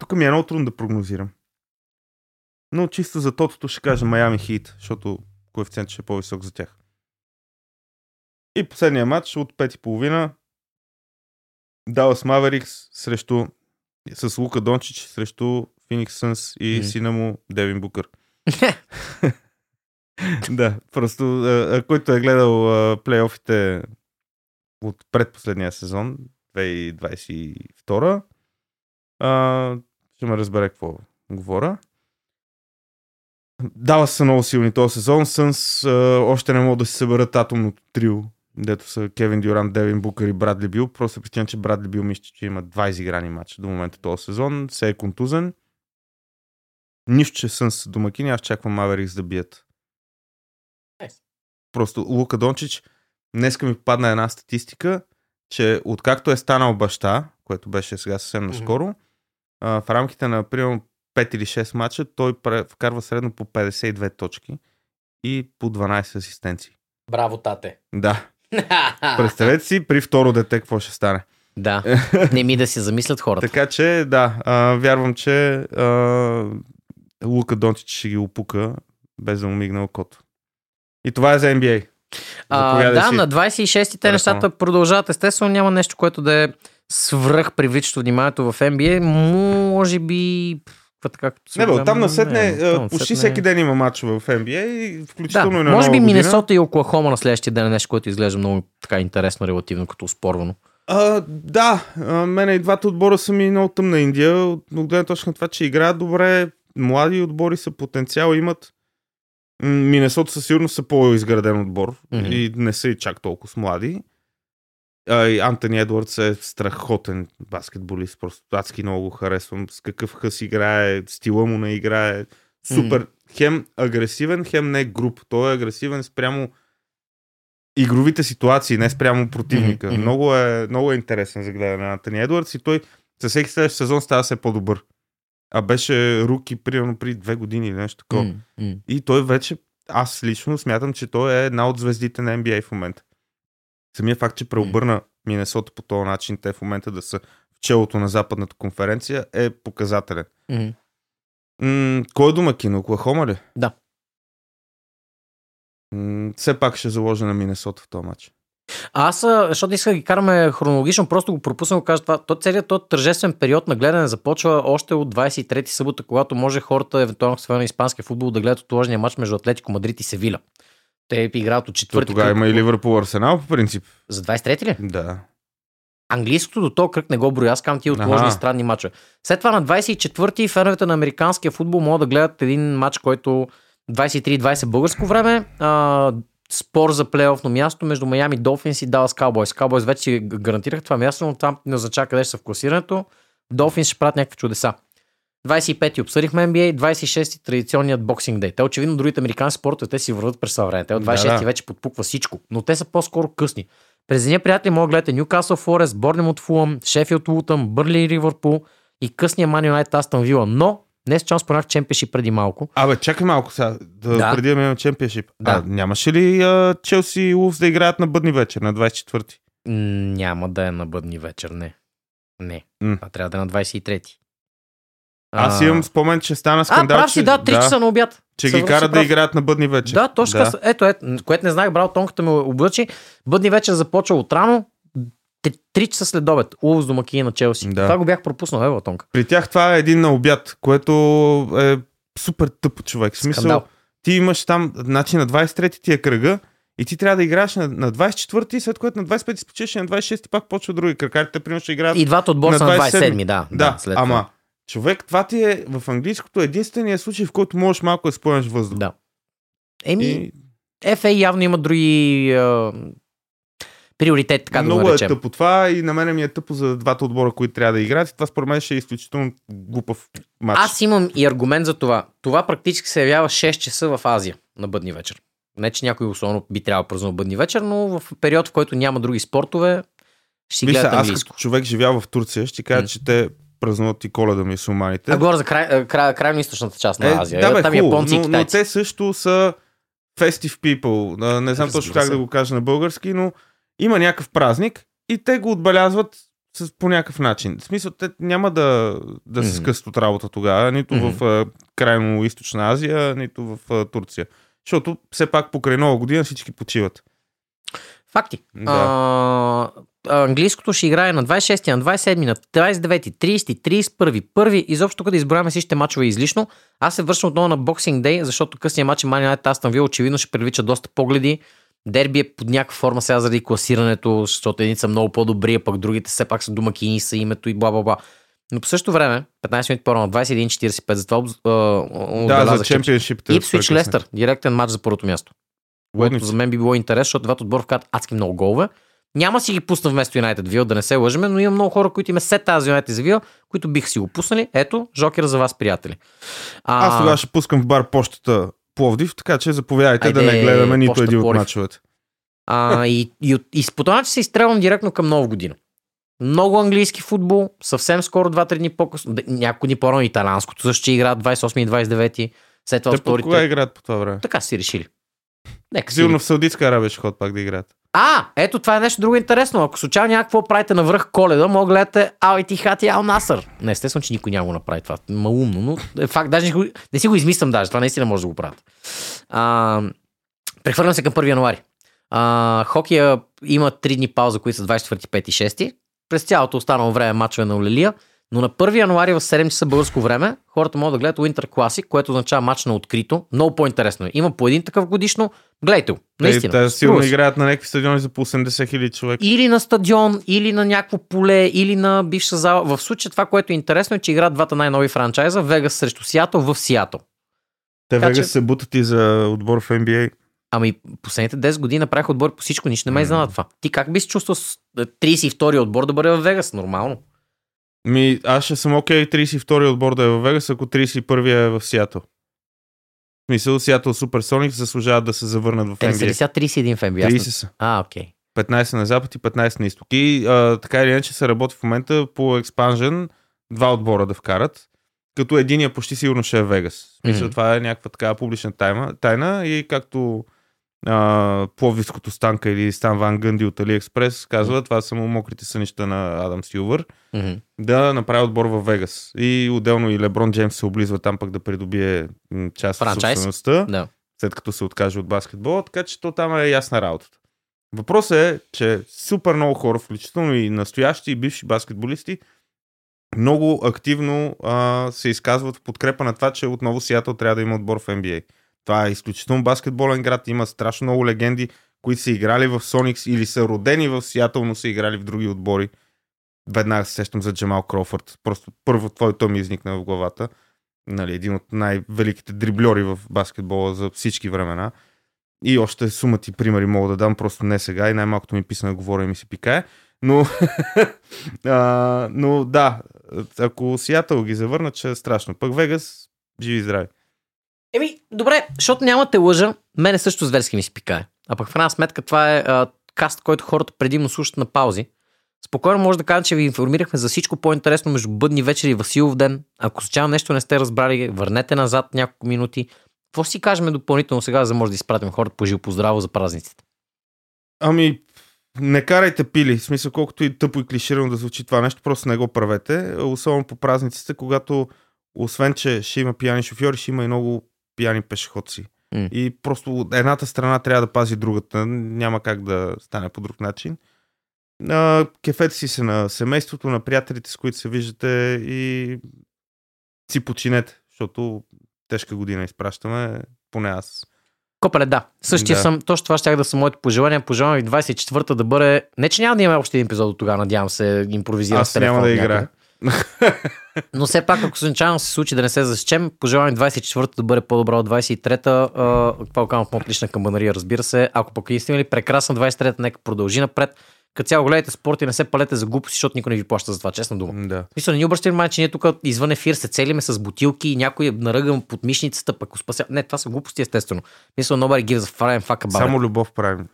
тук ми е много трудно да прогнозирам. Но чисто за тотото ще кажа Майами Хит, защото коефициент ще е по-висок за тях. И последния матч от 5.30 Dallas Mavericks срещу с Лука Дончич срещу Phoenix Suns и Мгм. сина му Девин Букър. да, просто а, който е гледал а, плейофите от предпоследния сезон, 2022, а, ще ме разбере какво говоря. Дава са много силни този сезон. Сънс още не могат да се съберат атомното трио, дето са Кевин Дюран, Девин Букър и Брадли Бил. Просто причина, че Брадли Бил мисля, че има два изиграни матча до момента този сезон. Се е контузен. Нищо, че Сънс домакини, аз чаквам Маверикс да бият. Nice. Просто Лука Дончич, днеска ми попадна една статистика, че откакто е станал баща, което беше сега съвсем наскоро, а, в рамките на примерно 5 или 6 мача, той вкарва средно по 52 точки и по 12 асистенции. Браво, тате. Да. Представете си при второ дете какво ще стане. да. Не ми да се замислят хората. Така че, да, а, вярвам, че а, Лука Дончич ще ги опука, без да му мигне окото. И това е за NBA. А, да, си. на 26-те телефона. нещата продължават. Естествено, няма нещо, което да е свръх привличащо вниманието в NBA. Може би, така, като Не, бе, оттам не, насетне, не, а, почти насетне- всеки ден има мачове в NBA и включително Да, и на може би. Миннесота и Оклахома на следващия ден е нещо, което изглежда много така интересно, релативно, като спорвано. А, да, а, мене и двата отбора са ми много тъмна Индия, от гледна точка на това, че играят добре, млади отбори са потенциал, имат М, Миннесота със сигурност са по-изграден отбор Мгм. и не са и чак толкова с млади. Антони Едвардс е страхотен баскетболист, просто адски много го харесвам, с какъв хъс играе, стила му на играе, супер, хем агресивен, хем не груп, той е агресивен спрямо игровите ситуации, не спрямо противника. Мгм. Много, е, много е интересен за гледане на Антони Едвардс и той със всеки следващ сезон става все по-добър. А беше руки примерно при две години или нещо такова. М. И той вече, аз лично смятам, че той е една от звездите на NBA в момента. Самия факт, че преобърна Миннесота по този начин, те в момента да са в челото на западната конференция, е показателен. М. М- кой е домакин? Оклахома ли? Да. М- все пак ще заложа на Миннесота в този матч. Аз, защото иска да ги караме хронологично, просто го пропуснах да кажа това. То, целият този тържествен период на гледане започва още от 23 събота, когато може хората, евентуално в на испанския футбол, да гледат отложения матч между Атлетико Мадрид и Севиля. Те играят от То четвърти тогава кръг. има и Ливърпул Арсенал по принцип. За 23 ли? Да. Английското до този кръг не го броя, аз казвам ти отложени Аха. странни мачове. След това на 24-ти феновете на американския футбол могат да гледат един матч, който 23-20 българско време. А, спор за плейофно място между Майами Долфинс и Далас Cowboys. Cowboys вече си гарантирах това място, но там не означава къде ще са в класирането. Долфинс ще правят някакви чудеса. 25-ти обсъдихме NBA, 26-ти традиционният боксинг дей. Те очевидно другите американски спортове, те си върват през това време. Те от Да, 26-ти да. вече подпуква всичко, но те са по-скоро късни. През деня, приятели, може да гледате Ньюкасъл Форест, Борнемут Фулъм, Шефилд Лутън, Бърли Ливърпул и късния Ман Юнайтед Астън Вила. Но, днес част споменах чемпионшип преди малко. Абе, чакай малко сега, да, Да. преди да минем чемпионшип. Да. А, нямаше ли а, Челси и Улфс да играят на бъдни вечер, на 24-ти? М, Няма да е на бъдни вечер, не. Не. М. Това трябва да е на 23-ти. Аз А, имам спомен, че стана А, скандал, прав си, да, 3 часа на обяд. че ги карат да играят на бъдни вечер. Да, точно така. Ето, ето, което не знаех, брал, тонката ме облъчи. Бъдни вечер започва от рано. 3 часа след обед. Улс домакини на Челси. Да. Това го бях пропуснал, ево, тонка. При тях това е един на обяд, което е супер тъпо човек. В смисъл, Скандал. ти имаш там, значи на 23-ти ти е кръга и ти трябва да играеш на, на 24-ти, след което на 25-ти спечеш и на 26-ти пак почва други кръкарите, примерно ще играят. И двата отбора са на 27, 27-ми, да. да, след ама това. Човек, това ти е в английското единствения случай, в който можеш малко да спънеш въздух. Да. Еми, И FA явно има други а, приоритет, така да много го е наречем. тъпо това и на мен ми е тъпо за двата отбора, които трябва да играят. И това според мен ще е изключително глупав матч. Аз имам и аргумент за това. Това практически се явява 6 часа в Азия на бъдни вечер. Не, че някой особено би трябвало да празнува бъдни вечер, но в период, в който няма други спортове, ще си Мисля, гледат аз като човек живял в Турция, ще кажа, М. че те празнуват и коледа мисулманите. А говоря за край, край, крайно-источната част на Азия. Е, да, бе, Там хубаво, японци но, но те също са festive people. Не знам точно как да го кажа на български, но има някакъв празник и те го отбелязват с, по някакъв начин. В смисъл, те няма да, да се скъсат от работа тогава, нито Мгм. в крайно източна Азия, нито в Турция. Защото все пак покрай нова година всички почиват. Факти. Да. А, английското ще играе на 26, на 27, на 29, 30, 31, първи. Изобщо да изброяваме всичките мачове излишно. Аз се вършам отново на Boxing Day, защото късния матч Мани Юнайтед Астън Вил очевидно ще привлича доста погледи. Дерби е под някаква форма сега заради класирането, защото едни са много по-добри, а пък другите все пак са домакини са името и бла бла бла. Но по същото време, 15 минути по-рано, 21.45, затова а, Да, за чемпионшипите. Ипсвич Лестър, директен матч за първото място. Което за мен би било интерес, защото двата отбора вкарат адски много голове. Няма си ги пусна вместо Юнайтед Вил, да не се лъжеме, но има много хора, които има сет тази Юнайтед Вил, които биха си го пуснали. Ето, жокер за вас, приятели. А, Аз тогава ще пускам в бар почтата Пловдив, така че заповядайте да Айде, не гледаме нито един от мачовете. А, и, и, и, по начин се изстрелвам директно към нова година. Много английски футбол, съвсем скоро 2-3 дни по-късно. Няколко дни по-рано италянското също ще играят 28 и 29. След това Те вторите. кога играят по това време? Така си решили. Нека си Сигурно в Саудитска Арабия ще ходят пак да играят. А, ето това е нещо друго интересно. Ако случайно някакво правите на връх коледа, мога да гледате Ал и Ал Насър. Не, естествено, че никой няма го направи това. Малумно, но е факт, даже не, го, не си го измислям даже. Това наистина може да го правят. А, прехвърлям се към 1 януари. А, хокея има 3 дни пауза, които са 24, 5 и 6. През цялото останало време мачове на Олелия. Но на 1 януари в 7 часа българско време хората могат да гледат Winter Classic, което означава матч на открито. Много по-интересно е. Има по един такъв годишно. Гледайте го. Наистина. Те, те сигурно си. играят на някакви стадиони за по 80 хиляди човек. Или на стадион, или на някакво поле, или на бивша зала. В случая това, което е интересно е, че играят двата най-нови франчайза, Вегас срещу Сиатъл в Сиатъл. Те така Вегас че- се бутат и за отбор в NBA. Ами последните 10 години направих отбор по всичко, нищо не ме изненада това. Ти как би се чувствал с е, 32-и отбор да бъде в Вегас? Нормално. Ми, аз ще съм окей 32-и отбор да е в Вегас, ако 31-я е в Сиатъл. В смисъл, Сиатъл Суперсоник заслужават да се завърнат в Те не са ли NBA. сега 31 в NBA? Аз 30 не- са. А, окей. 15 на запад и 15 на изток. И а, така или иначе се работи в момента по експанжен два отбора да вкарат, като единия почти сигурно ще е Вегас. Смисъл, Мгм. това е някаква така публична тайна, тайна и както а, Пловдивското станка или Стан Ван Гънди от AliExpress казва, това са само мокрите сънища на Адам Силвър, Мгм. да направи отбор в Вегас. И отделно и Леброн Джеймс се облизва там пък да придобие част от Франчайз? собствеността Да. след като се откаже от баскетбола, така че то там е ясна работата. Въпросът е, че супер много хора, включително и настоящи и бивши баскетболисти, много активно а, се изказват в подкрепа на това, че отново Сиатъл трябва да има отбор в NBA. Това е изключително баскетболен град, има страшно много легенди, които са играли в Соникс или са родени в Сиатъл, но са играли в други отбори. Веднага се сещам за Джамал Крофърд. Просто първо той, той ми изникна в главата. Нали, един от най-великите дрибльори в баскетбола за всички времена. И още сумата и примери мога да дам, просто не сега и най-малкото ми писана говоря и ми се пикае. Но, а, но да, ако Сиатъл ги завърнат, ще е страшно. Пък Вегас, живи и здрави. Еми, добре, защото няма те лъжа, мене също зверски ми се пикае. А пък в една сметка това е а, каст, който хората предимно слушат на паузи. Спокойно може да кажа, че ви информирахме за всичко по-интересно между бъдни вечери и Василов ден. Ако случайно нещо не сте разбрали, върнете назад няколко минути. Какво си кажем допълнително сега, за да може да изпратим хората по по здраво за празниците? Ами, не карайте пили. В смисъл, колкото и тъпо и клиширано да звучи това нещо, просто не го правете. Особено по празниците, когато освен, че ще има пияни шофьори, ще има и много пияни пешеходци. М. И просто едната страна трябва да пази другата. Няма как да стане по друг начин. А, кефете си се на семейството, на приятелите, с които се виждате и си починете, защото тежка година изпращаме, поне аз. Копеле, да. Същия Да. съм, точно това ще да са моите пожелания. Пожелавам ви 24-та да бъде... Не, че няма да имаме още един епизод от тогава, надявам се, импровизирам Аз няма да играя. Но все пак, ако случайно се случи да не се засечем, пожелавам 24-та да бъде по-добра от 23-та. А, Това казвам в моят лична камбанария, разбира се. Ако пък сте имали прекрасна 23-та, нека продължи напред. Като цяло гледайте спорт и не се палете за глупости, защото никой не ви плаща за това, честна дума. Да. Мисля, не ни обръщайте внимание, че ние тук извън ефир се целиме с бутилки и някой е наръган под мишницата, пък спася. Не, това са глупости, естествено. Мисля, nobody gives a flying fuck about. Само любов правим.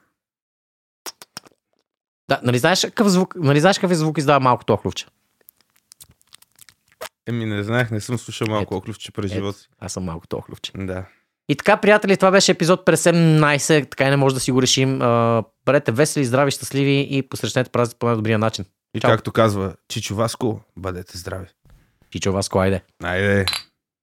Да, нали знаеш какъв звук, нали знаеш какъв звук издава малкото охлювче? Еми, не знаех, не съм слушал малко Ето. оклювче през живота си. Аз съм малкото охлювче. Да. И така, приятели, това беше епизод 17, така и не може да си го решим. А, Бъдете весели, здрави, щастливи и посрещнете празник по най-добрия начин. И Чао. както казва Чичо Васко, бъдете здрави. Чичо Васко, айде. Айде.